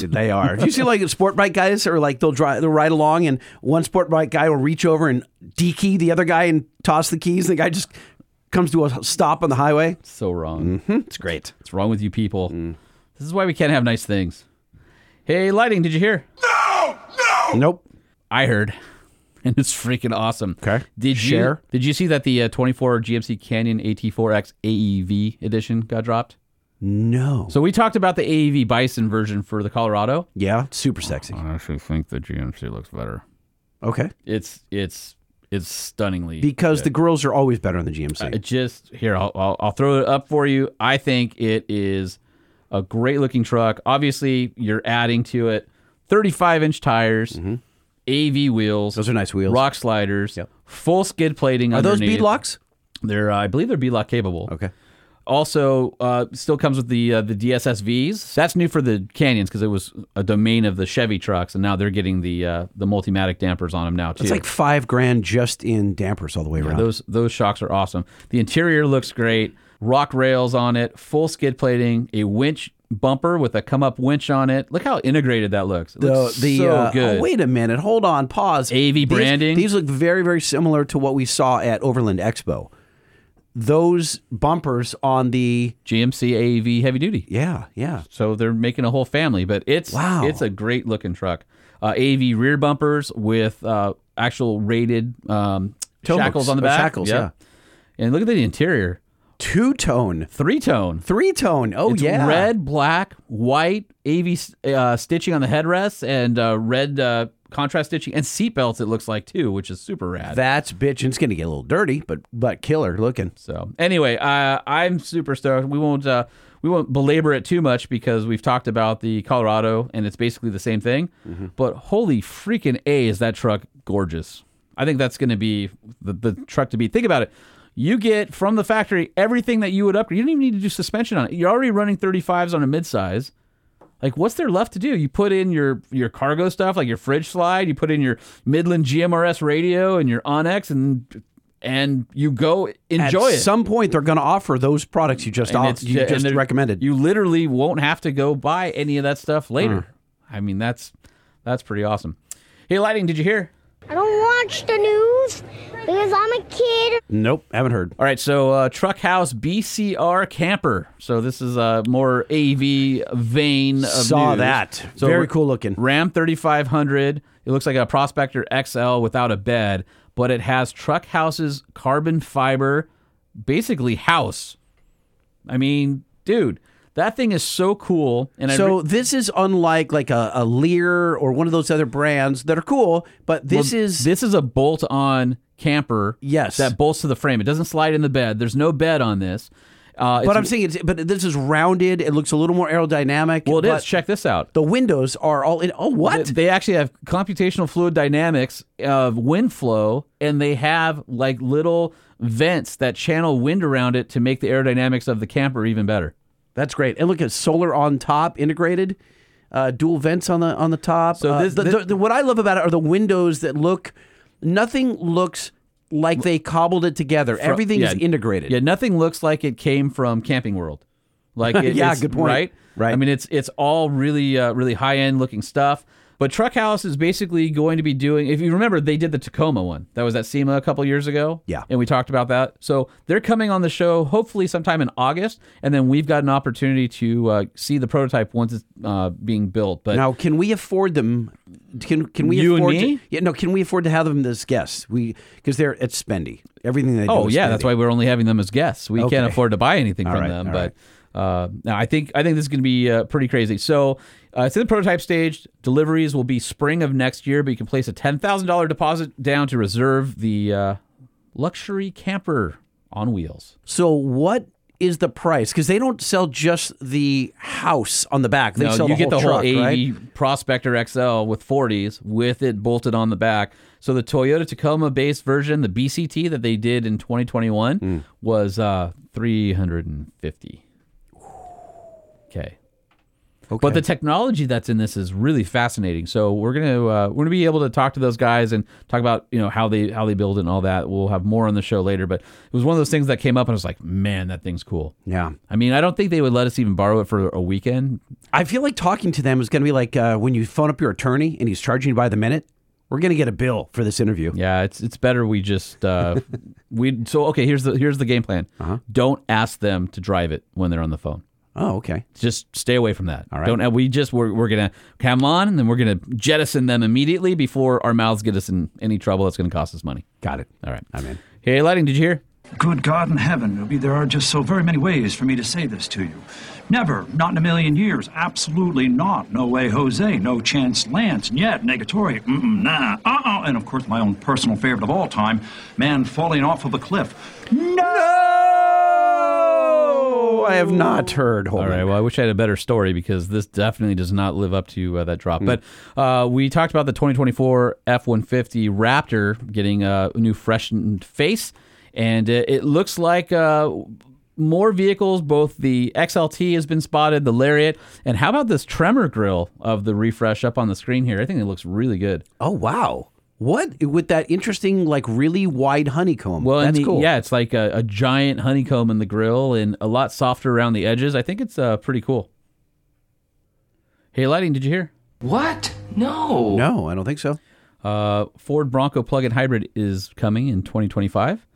They are. Do you see like sport bike guys or like they'll drive, they'll ride along, and one sport bike guy will reach over and dekey the other guy and toss the keys, and the guy just comes to a stop on the highway. So wrong. Mm-hmm. It's great. What's wrong with you people? Mm. This is why we can't have nice things. Hey, Lightning, did you hear? No, no. Nope. I heard. And it's freaking awesome. Okay. Did Share. you did you see that the uh, 24 GMC Canyon AT4X AEV edition got dropped? No. So we talked about the AEV Bison version for the Colorado. Yeah, super sexy. I actually think the GMC looks better. Okay. It's it's it's stunningly Because the grills are always better on the GMC. Uh, just here, I'll, I'll I'll throw it up for you. I think it is a great looking truck. Obviously, you're adding to it 35 inch tires, AEV wheels. Mm-hmm. Those are nice wheels. Rock sliders. Yep. Full skid plating. Are those underneath. bead locks? They're uh, I believe they're bead lock capable. Okay. Also, uh, still comes with the uh, the DSSVs. That's new for the Canyons because it was a domain of the Chevy trucks, and now they're getting the uh, the Multimatic dampers on them now too. It's like five grand just in dampers all the way around. Those those shocks are awesome. The interior looks great. Rock rails on it, full skid plating, a winch bumper with a ComeUp winch on it. Look how integrated that looks. It the, looks the so uh, good. oh, wait a minute. Hold on. Pause. AEV These- branding. These, look very, very similar to what we saw at Overland Expo. Those bumpers on the GMC AEV heavy duty. yeah, yeah. So they're making a whole family, but it's Wow. it's a great looking truck. Uh, AEV rear bumpers with uh, actual rated um, Tow shackles on the Oh, back. shackles, Yep. And look at the interior. Two tone, Three tone. three tone. Oh it's yeah, red, black, white, AEV uh, stitching on the headrests, and uh, red uh, contrast stitching and seat belts. It looks like too, which is super rad. That's bitch. And it's gonna get a little dirty, but but killer looking. so anyway, uh, I'm super stoked. We won't uh, we won't belabor it too much because we've talked about the Colorado and it's basically the same thing. Mm-hmm. But holy freaking a, is that truck gorgeous? I think that's going to be the, the truck to beat. Think about it. You get from the factory everything that you would upgrade. You don't even need to do suspension on it. You're already running 35s on a midsize. Like, what's there left to do? You put in your your cargo stuff, like your fridge slide. You put in your Midland GMRS radio and your onX, and and you go enjoy At it. At some point, they're gonna offer those products you just off, you just recommended. You literally won't have to go buy any of that stuff later. Mm. I mean, that's that's pretty awesome. Hey, Lightning, did you hear? I don't watch the news. Because I'm a kid. Nope, haven't heard. All right, so uh, Truck House BCR camper. So this is a more AEV vein. Of Saw news. that. So Very cool looking. Ram 3500. It looks like a Prospector XL without a bed, but it has Truck House's carbon fiber, basically house. I mean, dude, that thing is so cool. And I so re- this is unlike like a, a Leer or one of those other brands that are cool, but this Well, is this is a bolt-on camper. Yes. that bolts to the frame. It doesn't slide in the bed. There's no bed on this. Uh, But I'm saying, it's, but this is rounded. It looks a little more aerodynamic. well, it is. Check this out. The windows are all in. Oh, what? They they actually have computational fluid dynamics of wind flow, and they have like little vents that channel wind around it to make the aerodynamics of the camper even better. That's great. And look at solar on top, integrated, uh, dual vents on the on the top. So Uh, this- the, the- the- what I love about it are the windows that look. Nothing looks like they cobbled it together. Fro- Everything is integrated. Yeah, nothing looks like it came from Camping World. Like, it, Yeah, it's- good point. Right, Right. I mean, it's it's all really uh, really high end looking stuff. But Truck House is basically going to be doing. If you remember, they did the Tacoma one. That was at SEMA a couple years ago. Yeah. and we talked about that. So they're coming on the show hopefully sometime in August, and then we've got an opportunity to uh, see the prototype once it's uh, being built. But now, can we afford them? Can can we You and afford me? To, yeah, no. Can we afford to have them as guests? We because they're it's spendy. Everything they do. Oh yeah, that's why we're only having them as guests. We Okay. can't afford to buy anything All from right, them. But uh, now I think I think this is going to be uh, pretty crazy. So uh, it's in the prototype stage. Deliveries will be spring of next year, but you can place a ten thousand dollar deposit down to reserve the uh, luxury camper on wheels. So what is the price? Because they don't sell just the house on the back. They No, sell you the get whole the truck, whole AEV right? Prospector XL with 40s with it bolted on the back. So the Toyota Tacoma based version, the BCT that they did in 2021, Hmm. was uh, 350. Okay. But the technology that's in this is really fascinating. So we're gonna uh, we're gonna be able to talk to those guys and talk about you know how they how they build it and all that. We'll have more on the show later. But it was one of those things that came up and I was like, man, that thing's cool. Yeah. I mean, I don't think they would let us even borrow it for a weekend. I feel like talking to them is going to be like uh, when you phone up your attorney and he's charging you by the minute. We're going to get a bill for this interview. Yeah, it's it's better we just uh, we so okay. Here's the here's the game plan. Uh-huh. Don't ask them to drive it when they're on the phone. Oh, okay. Just stay away from that. All right. Don't uh, we just we're we're gonna come on and then we're gonna jettison them immediately before our mouths get us in any trouble that's gonna cost us money. Got it. All right. I'm in. Hey, Lightning. Did you hear? Good God in heaven, Ruby, there are just so very many ways for me to say this to you. Never, not in a million years, absolutely not. No way, Jose, no chance, Lance, and yet, negatory, mm-mm, nah, uh-uh. And of course, my own personal favorite of all time, man falling off of a cliff. No, I have not heard. Hold All right. Well, I wish I had a better story because this definitely does not live up to uh, that drop. But uh, we talked about the 2024 F-150 Raptor getting a new freshened face, and it looks like uh, more vehicles. Both the XLT has been spotted, the Lariat, and how about this Tremor grill of the refresh up on the screen here? I think it looks really good. Oh wow. What with that interesting, like really wide honeycomb? Well, that's the- cool. yeah, it's like a, a giant honeycomb in the grill and a lot softer around the edges. I think it's uh, pretty cool. Hey, Lightning, did you hear? What? No. No, I don't think so. Uh, Ford Bronco plug-in hybrid is coming in 2025,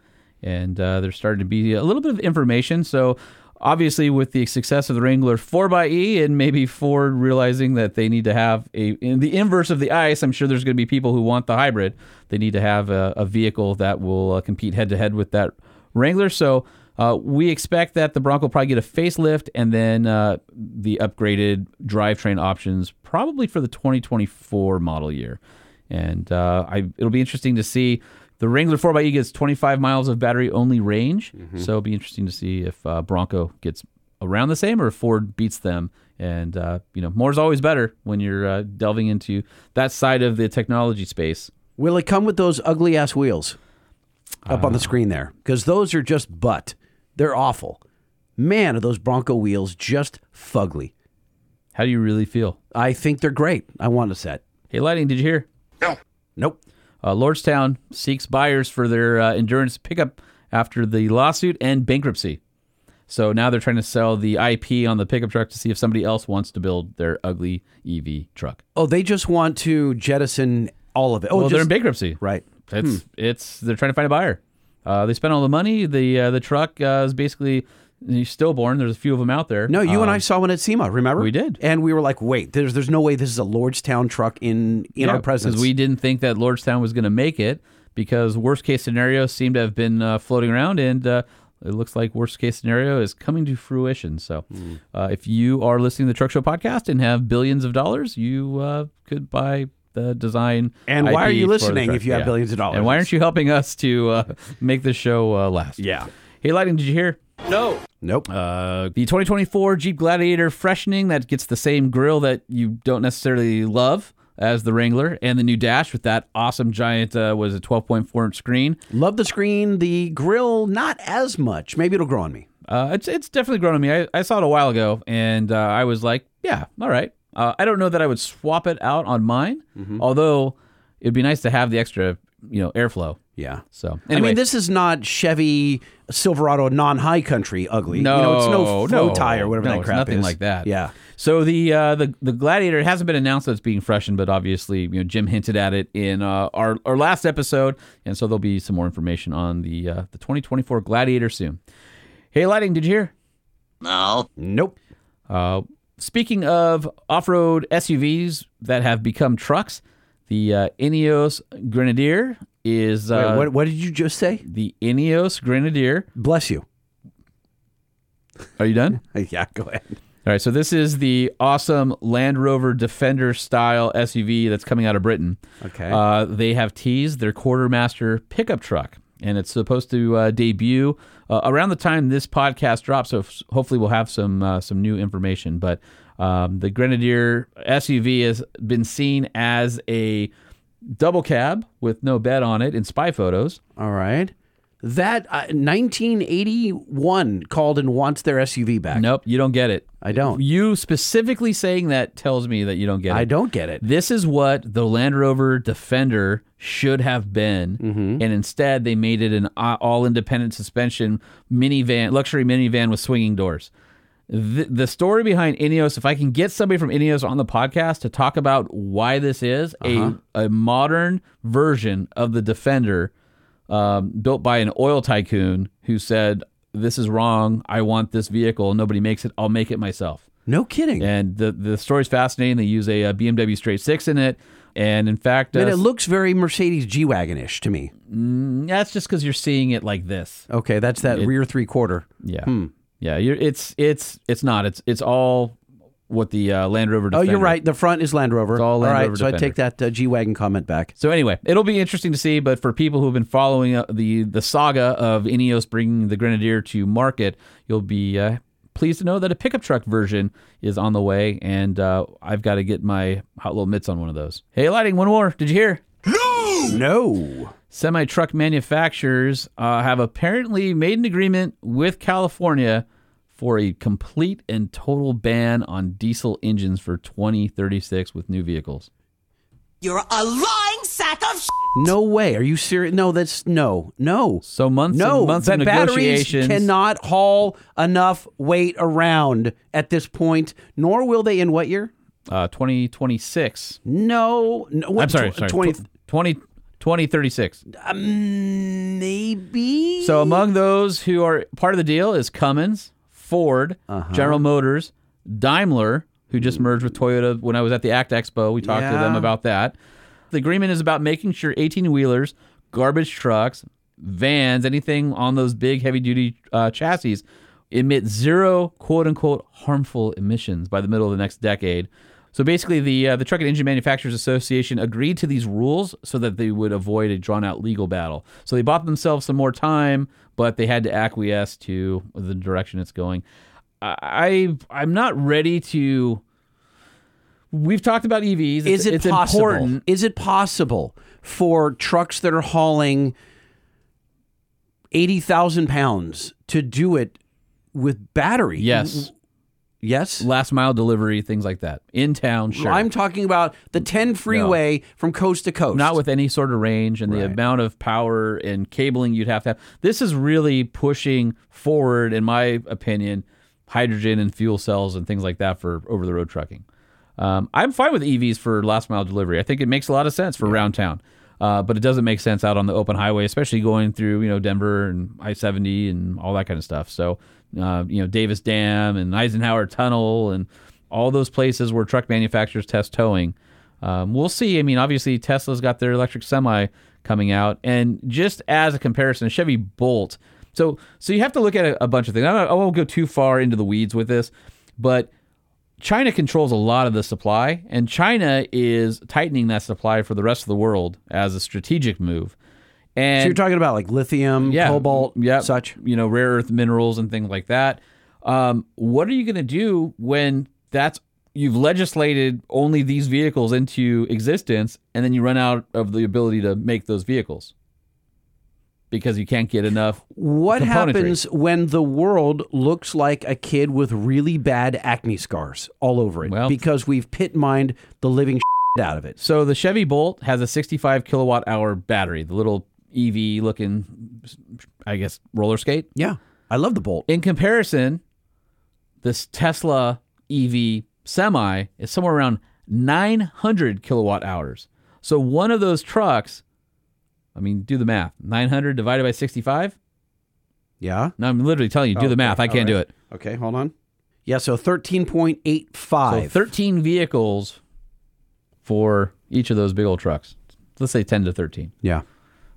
and uh, there's starting to be a little bit of information. So, obviously, with the success of the Wrangler 4xE, and maybe Ford realizing that they need to have a in the inverse of the ice, I'm sure there's going to be people who want the hybrid. They need to have a, a vehicle that will uh, compete head-to-head with that Wrangler. So. Uh, we expect that the Bronco will probably get a facelift and then uh, the upgraded drivetrain options probably for the 2024 model year. And uh, I, it'll be interesting to see. The Wrangler 4xE gets 25 miles of battery only range. So it'll be interesting to see if uh, Bronco gets around the same or if Ford beats them. And, uh, you know, more is always better when you're uh, delving into that side of the technology space. Will it come with those ugly ass wheels up on the screen there? Because those are just butt. They're awful. Man, are those Bronco wheels just fugly. How do you really feel? I think they're great. I want a set. Hey, Lightning, did you hear? No. Nope. Uh, Lordstown seeks buyers for their uh, endurance pickup after the lawsuit and bankruptcy. So now they're trying to sell the IP on the pickup truck to see if somebody else wants to build their ugly EV truck. Oh, they just want to jettison all of it. Oh, well, they're in bankruptcy. Right. It's it's they're trying to find a buyer. Uh, they spent all the money. The uh, the truck uh, is basically stillborn. There's a few of them out there. No, you and I Um, saw one at SEMA. Remember? we did. and we were like, "Wait, there's there's no way this is a Lordstown truck in in our presence." because we didn't think that Lordstown was going to make it because worst case scenario seemed to have been uh, floating around and. Uh, it looks like worst case scenario is coming to fruition. So, Hmm. uh, if you are listening to the Truck Show podcast and have billions of dollars, you uh, could buy the design. And why are you listening if you have billions of dollars? And why aren't you helping us to uh, make this show uh, last? Yeah. Hey, Lightning, did you hear? No. Nope. Uh, the 2024 Jeep Gladiator freshening that gets the same grill that you don't necessarily love as the Wrangler, and the new dash with that awesome giant uh, was a 12.4 inch screen. Love the screen. The grill, not as much. Maybe it'll grow on me. Uh, it's it's definitely grown on me. I, I saw it a while ago, and uh, I was like, yeah, all right. Uh, I don't know that I would swap it out on mine, Mm-hmm. although it'd be nice to have the extra, you know, airflow. Yeah. So I mean, this is not Chevy Silverado non-high country ugly. No, you know, it's no flow no, tie or whatever no, that it's crap nothing is. like that. Yeah. So the uh, the the Gladiator it hasn't been announced that it's being freshened, but obviously you know Jim hinted at it in uh, our our last episode, and so there'll be some more information on the uh, the 2024 Gladiator soon. Hey, Lightning, did you hear? No. Nope. Uh, speaking of off-road SUVs that have become trucks, the uh, Ineos Grenadier is uh, Wait, what, what did you just say? the Ineos Grenadier. Bless you. Are you done? yeah, go ahead. All right, so this is the awesome Land Rover Defender style SUV that's coming out of Britain. Okay. Uh, they have teased their quartermaster pickup truck, and it's supposed to uh, debut uh, around the time this podcast drops. So f- hopefully, we'll have some uh, some new information. But um, the Grenadier SUV has been seen as a double cab with no bed on it in spy photos. All right. That uh, 1981 called and wants their SUV back. Nope, you don't get it. I don't. You specifically saying that tells me that you don't get it. I don't get it. This is what the Land Rover Defender should have been, Mm-hmm. and instead they made it an uh, all-independent suspension minivan, luxury minivan with swinging doors. The, the story behind Ineos, if I can get somebody from Ineos on the podcast to talk about why this is Uh-huh. a, a modern version of the Defender um, built by an oil tycoon who said, This is wrong. I want this vehicle. Nobody makes it. I'll make it myself. No kidding. And the the story's fascinating. They use a, uh BMW straight six in it, and in fact, And uh, it looks very Mercedes G Wagon-ish to me. mm, that's just because you're seeing it like this. Okay, that's that It- rear three quarter. Yeah, Hmm. Yeah. You're, it's it's it's not. It's it's all what the uh, Land Rover. Oh, you're right. The front is Land Rover. It's all Land right, Rover so I take that uh, G Wagon comment back. So anyway, it'll be interesting to see. But for people who've been following uh, the the saga of Ineos bringing the Grenadier to market, you'll be uh, pleased to know that a pickup truck version is on the way, and uh, I've got to get my hot little mitts on one of those. Hey, Lightning, one more. Did you hear? No. No. Semi truck manufacturers uh, have apparently made an agreement with California for a complete and total ban on diesel engines for 2036 with new vehicles. You're a lying sack of sh- No way. Are you serious? No, that's no, no. So months no, and months the of batteries cannot haul enough weight around at this point. Nor will they in what year? Uh, 2026. No, no what, I'm sorry, tw- sorry. 20, 20, 2036. um, maybe. So among those who are part of the deal is Cummins, Ford, Uh-huh. General Motors, Daimler, who just merged with Toyota when I was at the ACT Expo. We talked to them about that. The agreement is about making sure 18 wheelers, garbage trucks, vans, anything on those big heavy duty uh, chassis emit zero quote unquote harmful emissions by the middle of the next decade. So basically, the uh, the Truck and Engine Manufacturers Association agreed to these rules so that they would avoid a drawn out legal battle. So they bought themselves some more time, but they had to acquiesce to the direction it's going. I I'm not ready to. We've talked about EVs. It's, is it it's possible? important. Is it possible for trucks that are hauling eighty thousand pounds to do it with battery? Yes. Yes. Last mile delivery, things like that in town. Sure. I'm talking about the 10 freeway from coast to coast. not with any sort of range and the amount of power and cabling you'd have to have. This is really pushing forward, in my opinion, hydrogen and fuel cells and things like that for over the road trucking. Um, I'm fine with EVs for last mile delivery. I think it makes a lot of sense for around town. Uh, but it doesn't make sense out on the open highway, especially going through you know Denver and I seventy and all that kind of stuff. So uh, you know Davis Dam and Eisenhower Tunnel and all those places where truck manufacturers test towing. Um, we'll see. I mean, obviously Tesla's got their electric semi coming out, and just as a comparison, Chevy Bolt. So so you have to look at a, a bunch of things. I, I won't go too far into the weeds with this, but China controls a lot of the supply, and China is tightening that supply for the rest of the world as a strategic move. And so you're talking about like lithium, cobalt, yeah, such. You know, rare earth minerals and things like that. Um, what are you going to do when that's you've legislated only these vehicles into existence, and then you run out of the ability to make those vehicles because you can't get enough? What happens when the world looks like a kid with really bad acne scars all over it? Well- because we've pit mined the living out of it. So the Chevy Bolt has a 65 kilowatt hour battery, the little EV looking, I guess, roller skate. Yeah, I love the Bolt. In comparison, this Tesla EV semi is somewhere around 900 kilowatt hours. So one of those trucks, I mean, do the math. 900 divided by 65? Yeah. No, I'm literally telling you, do the Okay, math. I can't do it. Okay, hold on. Yeah, so 13.85. So 13 vehicles for each of those big old trucks. Let's say 10 to 13. Yeah.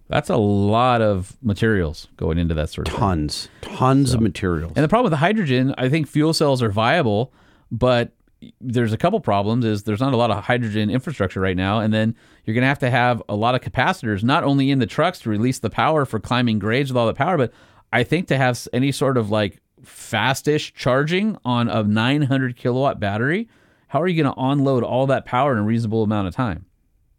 That's a lot of materials going into that sort of thing. Tons, tons of materials. And the problem with the hydrogen, I think fuel cells are viable, but there's a couple problems is there's not a lot of hydrogen infrastructure right now and then you're going to have to have a lot of capacitors not only in the trucks to release the power for climbing grades with all the power but i think to have any sort of like fastish charging on a 900 kilowatt battery how are you going to unload all that power in a reasonable amount of time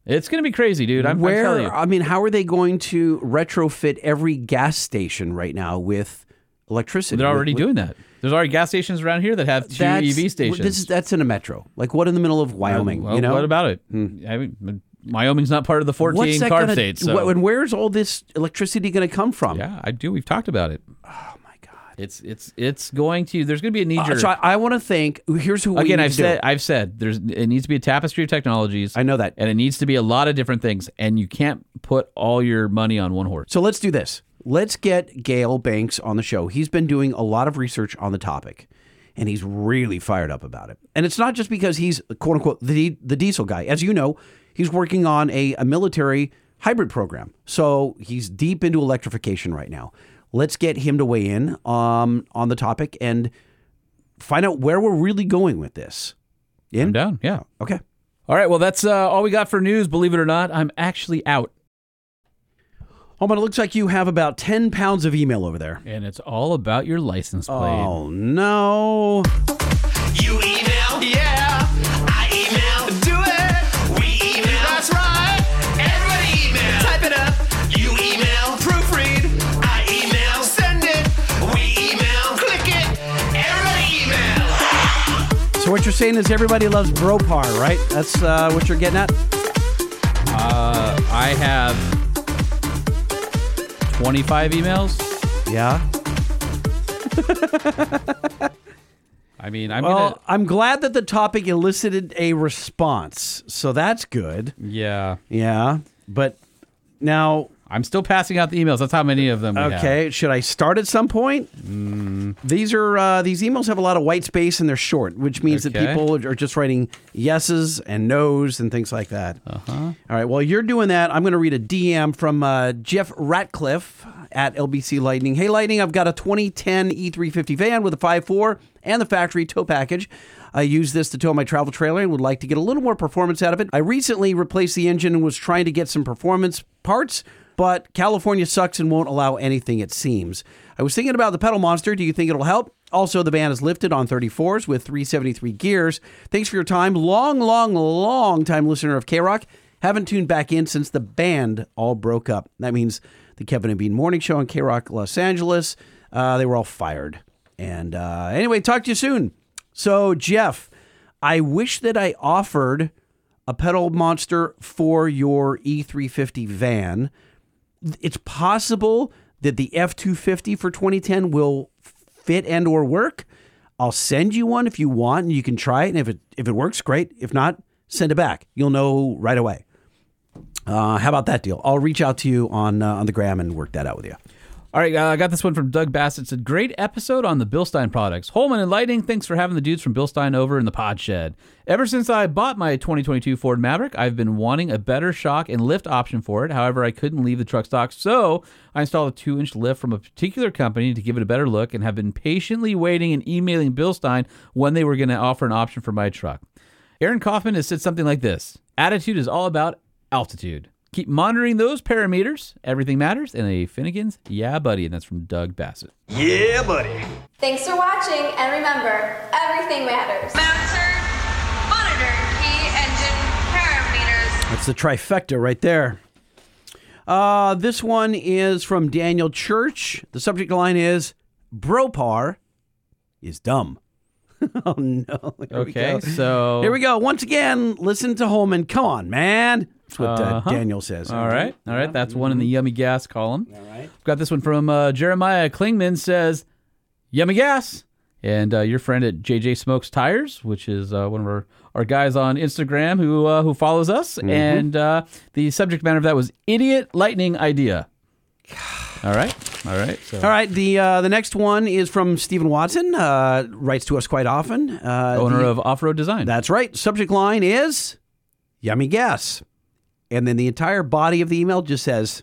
it's going to be crazy dude i'm, I'm Where you I mean, how are they going to retrofit every gas station right now with electricity? they're already With- doing that there's already gas stations around here that have two ev stations This is that's in a metro. Like what in the middle of Wyoming? Well, you know what about it? Hmm. I mean, Wyoming's not part of the 14 What's that carb gonna- states. So. And where's all this electricity going to come from? yeah, I do. We've talked about it. Oh my god, it's it's it's going to. There's going to be a knee Uh, so I, I want to think. Here's who Again, need I've to said. I've said there's it needs to be a tapestry of technologies. I know that, and it needs to be a lot of different things, and you can't put all your money on one horse. So let's do this. Let's get Gale Banks on the show. He's been doing a lot of research on the topic, and he's really fired up about it. And it's not just because he's quote unquote the the diesel guy. As you know, he's working on a, a military hybrid program. So he's deep into electrification right now. Let's get him to weigh in um, on the topic and find out where we're really going with this. In? I'm down. Yeah. Okay. All right. Well, that's uh, all we got for news. Believe it or not, I'm actually out, Oh, but it looks like you have about 10 pounds of email over there. and it's all about your license plate. Oh, no. You're saying is everybody loves Bropar, right? That's uh, what you're getting at? Uh, I have 25 emails. Yeah. I mean, I'm well, gonna. I'm glad that the topic elicited a response. So that's good. Yeah. Yeah. But now, I'm still passing out the emails. That's how many of them. We have. okay, should I start at some point? These are uh, these emails have a lot of white space and they're short, which means that people are just writing yeses and nos and things like that. Uh-huh. All right. While you're doing that. I'm going to read a DM from uh, Jeff Ratcliffe at LBC Lightning. Hey, Lightning, I've got a 2010 E350 van with a 5.4 and the factory tow package. I use this to tow my travel trailer and would like to get a little more performance out of it. I recently replaced the engine and was trying to get some performance parts, but California sucks and won't allow anything, it seems. I was thinking about the pedal monster. Do you think it'll help? Also, the ban is lifted on 34s with 373 gears. Thanks for your time. Long, long, long time listener of KROQ. Haven't tuned back in since the band all broke up. That means the Kevin and Bean Morning Show on KROQ Los Angeles. Uh, they were all fired. And uh, anyway, talk to you soon. So, Jeff, I wish that I offered a pedal monster for your E350 van. It's possible that the F250 for 2010 will fit and or work. I'll send you one if you want and you can try it and if it if it works great. If not, send it back. You'll know right away. Uh, how about that deal? I'll reach out to you on uh, on the gram and work that out with you. All right, uh, I got this one from Doug Bassett. It's a great episode on the Bilstein products. Holman and Lightning, thanks for having the dudes from Bilstein over in the pod shed. Ever since I bought my 2022 Ford Maverick, I've been wanting a better shock and lift option for it. However, I couldn't leave the truck stock, so I installed a two inch lift from a particular company to give it a better look and have been patiently waiting and emailing Bilstein when they were going to offer an option for my truck. Aaron Kaufman has said something like this Attitude is all about altitude. Keep monitoring those parameters. Everything matters. And a Finnegan's Yeah Buddy. And that's from Doug Bassett. Yeah, buddy. Thanks for watching, and remember, everything matters. Master, Monitor key engine parameters. That's the trifecta right there. Uh, this one is from Daniel Church. The subject line is Bropar is dumb. oh no. Here we Okay, go. so- here we go. Once again, listen to Holman. Come on, man. That's what uh, Uh-huh. Daniel says. All right. All right. That's one in the yummy gas column. All right. We've got this one from uh, Jeremiah Klingman says, yummy gas. And uh, your friend at JJ Smokes Tires, which is uh, one of our, our guys on Instagram who uh, who follows us. Mhm. And uh, the subject matter of that was idiot lightning idea. All right. All right. So. All right. The uh, the next one is from Stephen Watson. Uh, writes to us quite often. Uh, Owner the- of Off Road Design. That's right. Subject line is yummy gas. And then the entire body of the email just says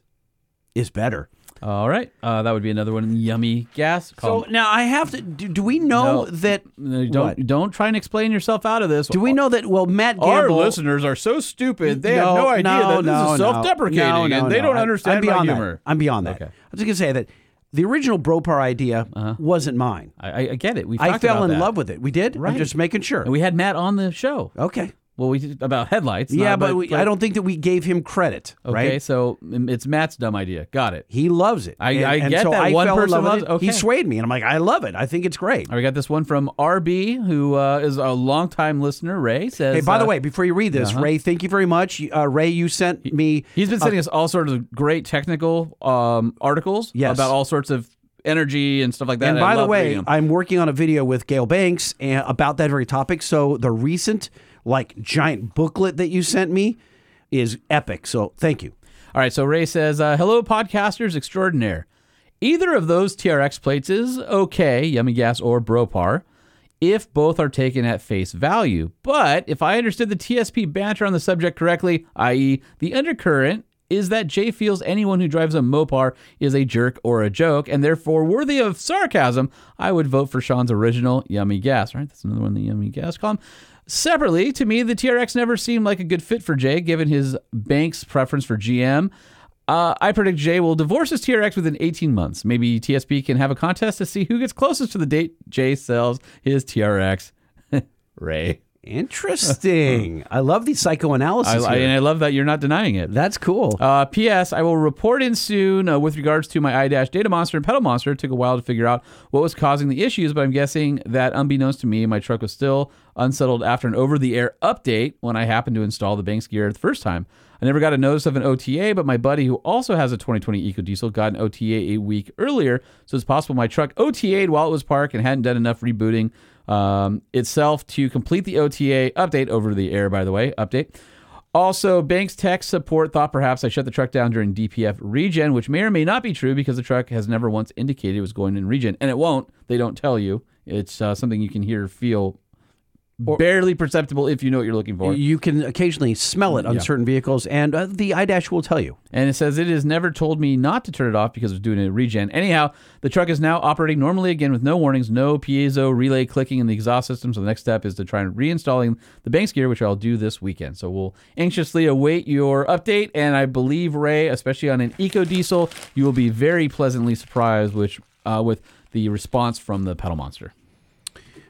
is better. All right. Uh, that would be another one yummy gas So now I have to. Do, do we know No, that? No, don't what? don't try and explain yourself out of this. Do we know that? Well, Matt Our listeners are so stupid. They have No, no idea no, that this no, is no. self-deprecating No, no, and they no. don't I- understand I'm beyond my that. I'm beyond that. Okay. I was just gonna say that the original Bropar idea wasn't mine. I, I- I get it. We I fell about in that. love with it. We did. Right. I'm just making sure. And we had Matt on the show. Okay. Well, we did about headlights. yeah, but, we, I don't think that we gave him credit. Okay, right? so it's Matt's dumb idea. Got it. He loves it. I, And- I and get so that I one person loves it. Okay. He swayed me, and I'm like, I love it. I think it's great. All right, we got this one from RB, who uh, is a longtime listener. Ray says. Hey, by the uh, way, before you read this, uh-huh. Ray, thank you very much. Uh, Ray, you sent me. He's been uh, sending us all sorts of great technical um, articles Yes. about all sorts of energy and stuff like that. And I by the way. I'm working on a video with Gale Banks about that very topic. So the recent like giant booklet that you sent me is epic. So thank you. All right, so Ray says, uh, "Hello, podcasters extraordinaire. Either of those TRX plates is okay, Yummy Gas or Bropar, if both are taken at face value. But if I understood the TSP banter on the subject correctly, i.e., the undercurrent." Is that Jay feels anyone who drives a Mopar is a jerk or a joke, and therefore worthy of sarcasm? I would vote for Sean's original Yummy Gas. Right, that's another one the Yummy Gas column. Separately, to me, the TRX never seemed like a good fit for Jay, given his Banks' preference for GM. Uh, I predict Jay will divorce his TRX within 18 months. Maybe TSP can have a contest to see who gets closest to the date Jay sells his TRX. Ray. Interesting. I love the psychoanalysis. I, I- here. and I love that you're not denying it. That's cool. Uh, P.S. I will report in soon uh, with regards to my iDash Data Monster and Pedal Monster. It took a while to figure out what was causing the issues, but I'm guessing that unbeknownst to me, my truck was still unsettled after an over-the-air update when I happened to install the Banks gear the first time. I never got a notice of an OTA, but my buddy who also has a 2020 EcoDiesel got an OTA a week earlier, so it's possible my truck OTA'd while it was parked and hadn't done enough rebooting um, itself to complete the OTA update over the air. By the way, update. Also, Banks Tech support thought perhaps I shut the truck down during DPF regen, which may or may not be true because the truck has never once indicated it was going in regen, and it won't. They don't tell you. It's uh, something you can hear, feel, barely perceptible if you know what you're looking for. You can occasionally smell it on Yeah. certain vehicles, and uh, the iDash will tell you. And it says it has never told me not to turn it off because it's doing a regen. Anyhow, the truck is now operating normally again with no warnings, no piezo relay clicking in the exhaust system. So the next step is to try and reinstalling the Banks gear, which I'll do this weekend. So we'll anxiously await your update. And I believe Ray, especially on an Eco Diesel, you will be very pleasantly surprised which uh, with the response from the pedal monster.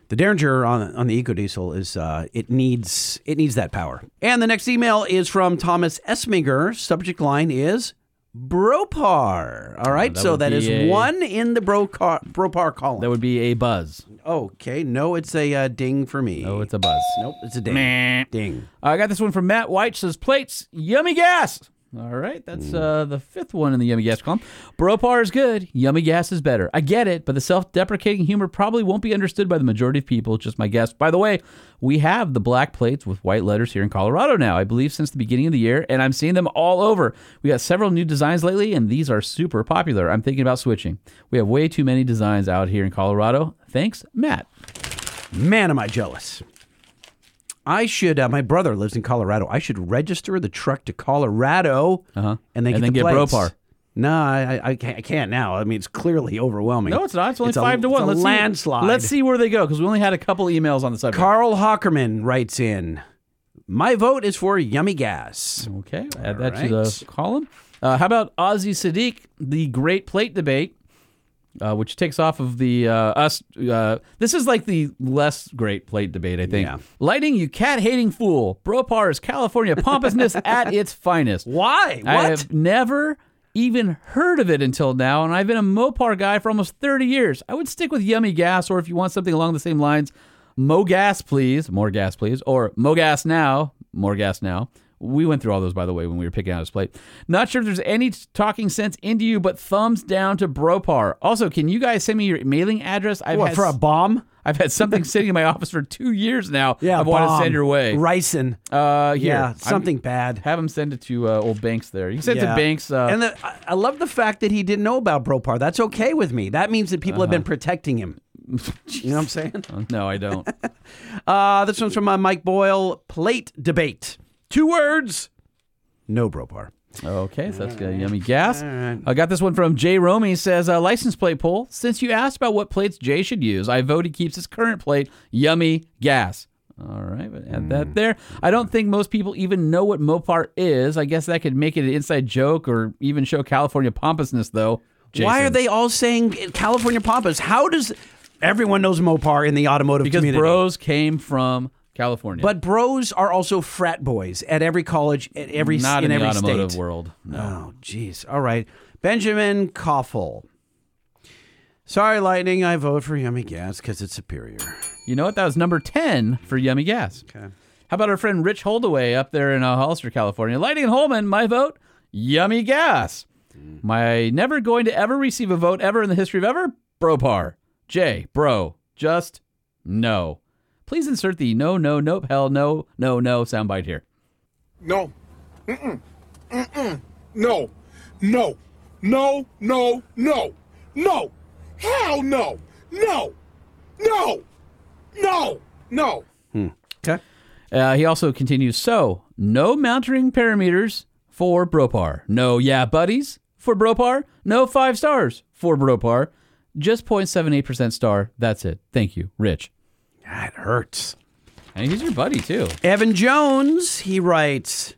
The Derringer on on the EcoDiesel is uh, it needs it needs that power. And the next email is from Thomas Esminger. Subject line is Bropar. All right, that so that is a- one in the Brocar, Bropar column. That would be a buzz. Okay, no, it's a uh, ding for me. Oh, it's a buzz. Nope, it's a ding. Meh. Ding. I got this one from Matt White. Says plates, yummy gas. All right, that's uh, the fifth one in the yummy gas column. Bropar is good, yummy gas is better. I get it, but the self-deprecating humor probably won't be understood by the majority of people. It's Just my guess. By the way, we have the black plates with white letters here in Colorado now. I believe since the beginning of the year, and I'm seeing them all over. We got several new designs lately, and these are super popular. I'm thinking about switching. We have way too many designs out here in Colorado. Thanks, Matt. Man, am I jealous. I should. Uh, my brother lives in Colorado. I should register the truck to Colorado, uh-huh. and then And get then the get plates. No, I, I- I can't, I can't now. I mean, it's clearly overwhelming. No, it's not. It's only a- five to one. It's a let's landslide. See, let's see where they go because we only had a couple emails on the subject. Carl Hockerman writes in. My vote is for Yummy Gas. Okay, add that to the column. Uh, how about Ozzy Sadiq, the Great Plate Debate, uh, which takes off of the uh, us. Uh, this is like the less Great Plate Debate, I think. Yeah. Lightning, you cat hating fool. Bropar is California pompousness at its finest. Why? I What? have never even heard of it until now, and I've been a Mopar guy for almost 30 years. I would stick with Yummy Gas, or if you want something along the same lines, Mo Gas, please. More gas, please. Or Mo Gas now. More gas now. We went through all those, by the way, when we were picking out his plate. Not sure if there's any talking sense into you, but thumbs down to Bropar. Also, can you guys send me your mailing address? I've What, had for a bomb? I've had something sitting in my office for two years now. Yeah, I've wanted to send your way. Ricin. Uh, here. Yeah, I'm- something bad. Have him send it to uh, old Banks there. You can send it to Banks. Uh, and the, I- love the fact that he didn't know about Bropar. That's okay with me. That means that people have been protecting him. you know what I'm saying? Oh, no, I don't. Uh, this one's from uh, Mike Boyle. Plate debate. Two words. No Bropar. Okay, so that's uh, yummy gas. I got this one from Jay Romy. Says uh, license plate poll. Since you asked about what plates Jay should use, I vote he keeps his current plate. Yummy gas. All right, but add that there. I don't think most people even know what Mopar is. I guess that could make it an inside joke or even show California pompousness, though. Why are Jason. they all saying California Pampas? How does everyone knows Mopar in the automotive community? Because community? bros came from California, But bros are also frat boys at every college, at every not in, in, the every automotive state. world. Oh, jeez. All right, Benjamin Koffel. Sorry, Lightning. I vote for Yummy Gas because it's superior. You know what? That was number 10 for Yummy Gas. Okay. How about our friend Rich Holdaway up there in uh, Hollister, California? Lightning and Holman, my vote, Yummy Gas. My never going to ever receive a vote ever in the history of ever, Bro Bropar. J, bro, just no. Please insert the no, no, nope, hell, no, no, no soundbite here. No. Mm-mm. Mm-mm. No. No. No. No. No. No. Hell no. No. No. No. No. Okay. Uh, he also continues, so no mounting parameters for Bropar. No yeah buddies for Bropar. No five stars for Bropar. Just 0.78% star. That's it. Thank you, Rich. That hurts. And he's your buddy, too. Evan Jones, he writes,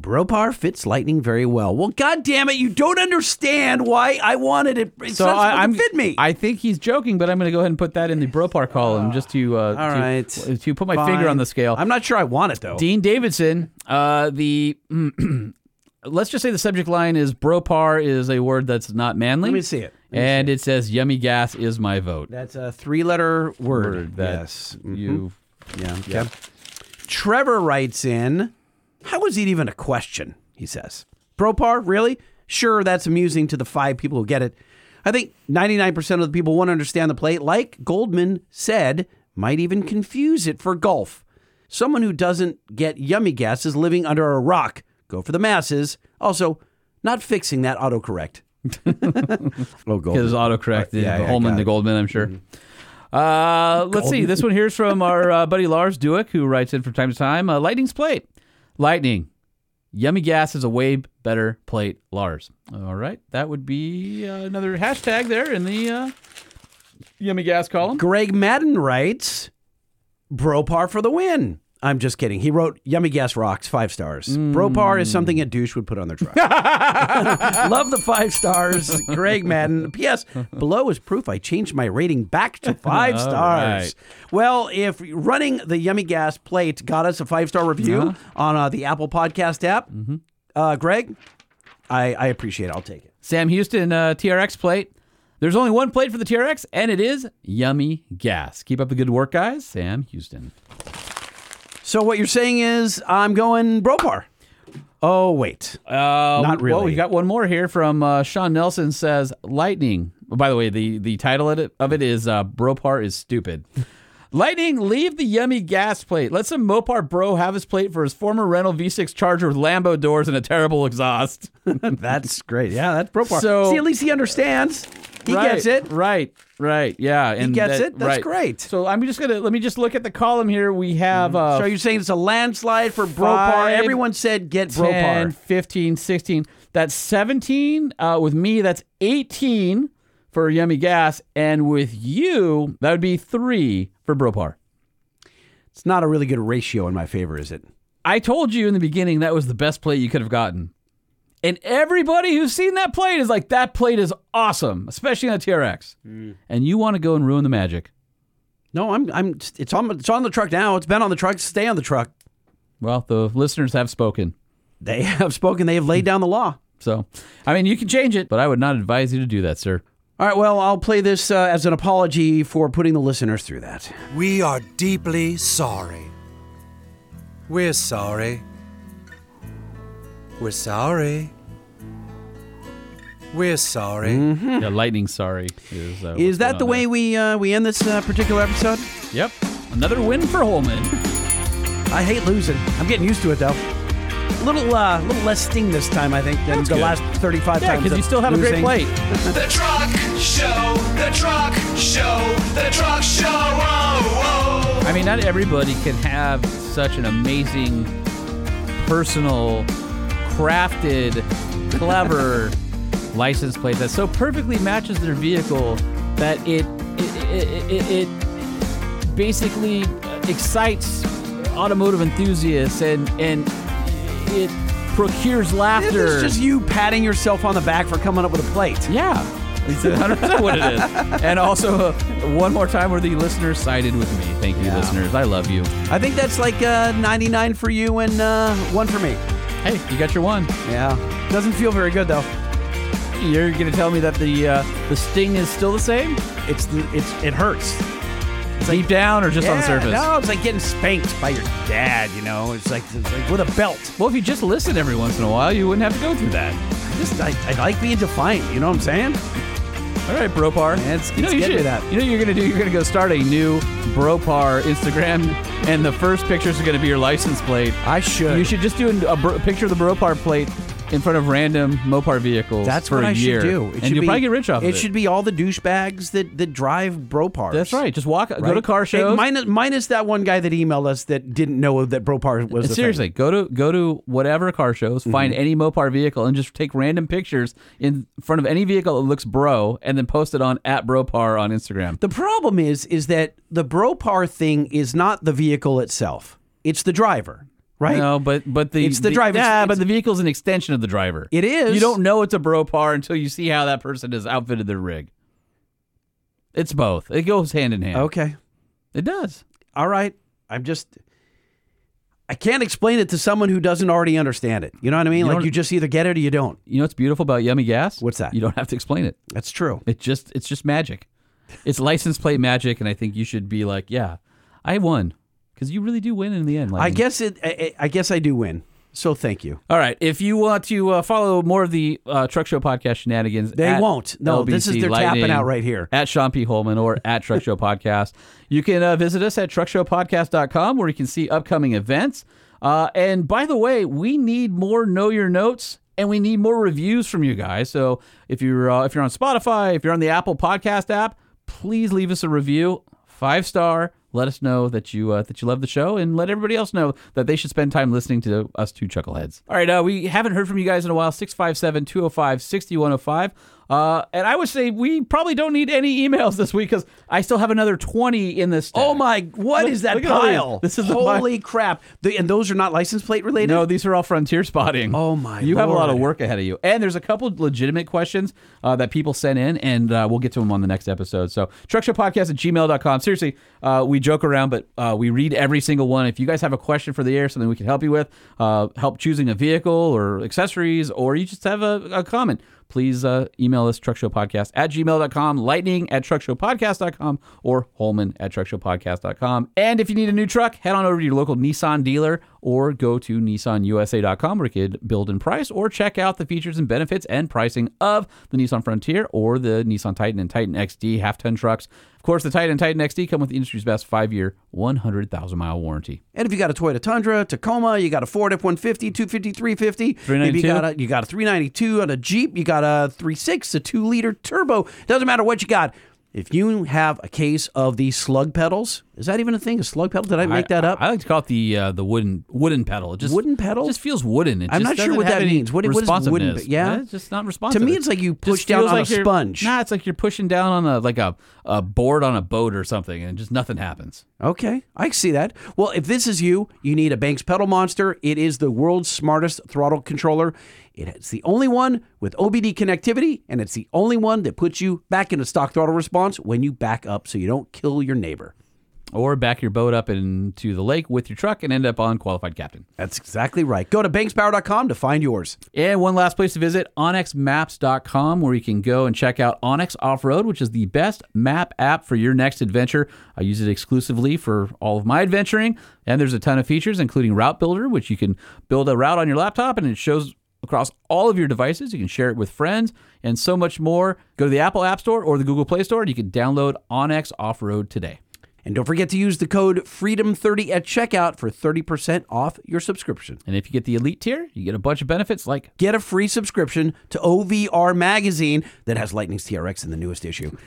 Bropar fits Lightning very well. Well, God damn it, you don't understand why I wanted it. It's so not I, I'm, fit me. I think he's joking, but I'm going to go ahead and put that in the Bropar column just to uh, All to, right. to put my finger on the scale. I'm not sure I want it, though. Dean Davidson, uh, the let's just say the subject line is Bropar is a word that's not manly. Let me see it. Me and it says yummy gas is my vote. That's a three letter word. Word that yes. Mhm. you Yeah. Yeah. Okay. Trevor writes in, How is it even a question? He says. Bropar, really? Sure, that's amusing to the five people who get it. I think 99% of the people won't understand the plate, like Goldman said, might even confuse it for golf. Someone who doesn't get yummy gas is living under a rock. Go for the masses. Also, not fixing that autocorrect. oh, Goldman. Because autocorrect, Uh, yeah, yeah, Holman got to it. Goldman, I'm sure. Uh, let's see. This one here is from our uh, buddy Lars Duick, who writes in from time to time. Uh, Lightning's plate. Lightning. Yummy gas is a way better plate, Lars. All right. That would be uh, another hashtag there in the uh, Yummy gas column. Greg Madden writes, Bropar for the win. I'm just kidding. He wrote Yummy Gas Rocks, five stars. Bropar is something a douche would put on their truck. Love the five stars. Greg Madden. P.S. Below is proof I changed my rating back to five stars. right. Well, if running the Yummy Gas plate got us a five star review Uh-huh. on uh, the Apple Podcast app, Mm-hmm. uh, Greg, I, I appreciate it. I'll take it. Sam Houston uh, TRX plate. There's only one plate for the TRX, and it is Yummy Gas. Keep up the good work, guys. Sam Houston. So what you're saying is I'm going Bropar. Oh wait, Uh, Not Well, we got one more here from uh, Sean Nelson. Says lightning. By the way, the the title of it, of it is uh, Bropar is stupid. Lightning, leave the yummy gas plate. Let some Mopar bro have his plate for his former rental V6 Charger with Lambo doors and a terrible exhaust. that's great. Yeah, that's Bropar. So- See, at least he understands. He Right, gets it. Right, right, yeah. And gets that- it. That's right. great. So I'm just gonna let me just look at the column here. We have uh, so you're saying it's a landslide for Bropar? five, Everyone said get 10, Bropar. 15, 16. That's 17. Uh, with me, that's 18 for Yummy Gas. And with you, that would be three for Bropar. It's not a really good ratio in my favor, is it? I told you in the beginning that was the best play you could have gotten. And everybody who's seen that plate is like, that plate is awesome, especially on a TRX. And you want to go and ruin the magic. No, I'm. I'm. It's on. It's on the truck now. It's been on the truck. Stay on the truck. Well, the listeners have spoken. They have spoken. They have laid down the law. So, I mean, you can change it, but I would not advise you to do that, sir. All right. Well, I'll play this uh, as an apology for putting the listeners through that. We are deeply sorry. We're sorry. We're sorry. We're sorry. Yeah, lightning sorry is. Uh, Is that the on way we uh, we end this uh, particular episode? Yep. Another win for Holman. I hate losing. I'm getting used to it though. A little, uh, little less sting this time, I think, than That's the good. last 35 Yeah, times. because you still have a great losing. plate. The truck show, the truck show, the truck show. Oh, oh. I mean, not everybody can have such an amazing, personal, crafted, clever license plate that so perfectly matches their vehicle that it it, it, it, it basically excites automotive enthusiasts and and it procures laughter. It's just you patting yourself on the back for coming up with a plate. Yeah. It's 100% what it is. And also, uh, one more time where the listeners sided with me. Thank you, listeners. I love you. I think that's like uh, 99 for you and uh, one for me. Hey, you got your one. Yeah. Doesn't feel very good though. You're to tell me that the uh, the sting is still the same? It's the, it's it hurts. Deep down or just on the surface? No, it's like getting spanked by your dad. You know, it's like it's like with a belt. Well, if you just listen every once in a while, you wouldn't have to go through that. I just I, I like being defiant. You know what I'm saying? All right, Bropar. Yeah, it's- you know it's you should. that. You know what you're gonna do. You're gonna go start a new Bropar Instagram, and the first pictures are gonna be your license plate. I should. You should just do a, bro- picture of the Bropar plate in front of random Mopar vehicles. That's for what a I year, should do. It and should you'll be, probably get rich off of it. It should be all the douchebags that that drive Bropars. That's right. Just walk, go to car Hey, shows. minus, minus that one guy that emailed us that didn't know that Bropar was a seriously, go to go to whatever car shows, find Mm-hmm. any Mopar vehicle, and just take random pictures in front of any vehicle that looks bro, and then post it on at Bropar on Instagram. The problem is, is that the Bropar thing is not the vehicle itself; it's the driver, right? No, but but the It's the driver. Yeah, it's- but the vehicle's an extension of the driver. It is. You don't know it's a Bropar until you see how that person has outfitted their rig. It's both. It goes hand in hand. Okay, It does. all right. I'm just. I can't explain it to someone who doesn't already understand it. You know what I mean? You like you just either get it or you don't. You know what's beautiful about Yummy Gas? What's that? You don't have to explain it. That's true. It just it's just magic. It's license plate magic, and I think you should be like, yeah, I won because you really do win in the end. I guess it. I, I guess I do win. So thank you. All right. If you want to uh, follow more of the uh, Truck Show podcast shenanigans, They won't. No, this is- LBC they're tapping out right here. At Sean P. Holman or at Truck Show Podcast. You can uh, visit us at truckshowpodcast.com where you can see upcoming events. Uh, and by the way, we need more Know Your Notes and we need more reviews from you guys. So if you're uh, if you're on Spotify, if you're on the Apple Podcast app, please leave us a review, five star. Let us know that you uh, that you love the show, and let everybody else know that they should spend time listening to us two chuckleheads. All right, uh, we haven't heard from you guys in a while. 657-205-6105. Uh, and I would say we probably don't need any emails this week because I still have another 20 in this. stack. Oh my! What Look- is that look at all these. pile? This is the holy crap! The, and those are not license plate related. No, these are all frontier spotting. Oh my! You have a lot of work ahead of you, and there's a couple legitimate questions uh, that people sent in, and uh, we'll get to them on the next episode. So, truckshowpodcast at gmail.com. Seriously, uh, we joke around, but uh, we read every single one. If you guys have a question for the air, something we can help you with, uh, help choosing a vehicle or accessories, or you just have a, a comment, please uh, email us truckshowpodcast at gmail.com, lightning at truckshowpodcast.com, or holman at truckshowpodcast.com. And if you need a new truck, head on over to your local Nissan dealer or go to nissanusa.com where you could build and price or check out the features and benefits and pricing of the Nissan Frontier or the Nissan Titan and Titan XD half ton trucks. Of course, the Titan and Titan XD come with the industry's best five year, 100,000 mile warranty. And if you got a Toyota Tundra, Tacoma, you got a Ford F-150, 250, 350, maybe you got a you got a 392 on a Jeep, you got a 3.6, a 2 liter turbo. Doesn't matter what you got. If you have a case of the slug pedals, is that even a thing? A slug pedal? Did I make that up? I like to call it the uh, the wooden wooden pedal. It just Wooden pedal? It just feels wooden. It I'm just not sure doesn't what have that any means. What- what is wooden- responsiveness. yeah? it's just not responsive. To me, it's like you Just push down feels on a you're- sponge. Nah, it's like you're pushing down on a like a, a board on a boat or something, and just nothing happens. Okay, I see that. Well, if this is you, you need a Banks Pedal Monster. It is the world's smartest throttle controller. It's the only one with OBD connectivity, and it's the only one that puts you back into stock throttle response when you back up so you don't kill your neighbor. Or back your boat up into the lake with your truck and end up on qualified captain. That's exactly right. Go to bankspower.com to find yours. And one last place to visit, onxmaps.com, where you can go and check out onX Off Road, which is the best map app for your next adventure. I use it exclusively for all of my adventuring, and there's a ton of features, including Route Builder, which you can build a route on your laptop and it shows across all of your devices. You can share it with friends and so much more. Go to the Apple App Store or the Google Play Store, and you can download onX Off Road today. And don't forget to use the code FREEDOM30 at checkout for 30% off your subscription. And if you get the elite tier, you get a bunch of benefits like Get a free subscription to OVR magazine that has Lightning's TRX in the newest issue.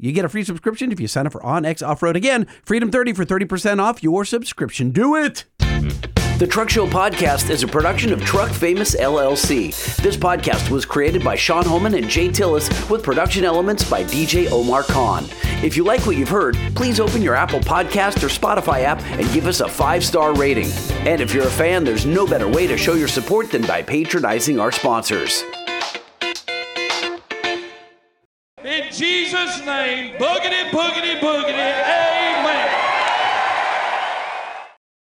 you get a free subscription if you sign up for OnX Off Road. Again, Freedom 30 for 30% off your subscription. Do it! The Truck Show podcast is a production of Truck Famous LLC. This podcast was created by Sean Holman and Jay Tillis with production elements by DJ Omar Khan. If you like what you've heard, please open your Apple Podcast or Spotify app and give us a five star rating. And if you're a fan, there's no better way to show your support than by patronizing our sponsors. In Jesus' name, boogity, boogity, boogity, amen.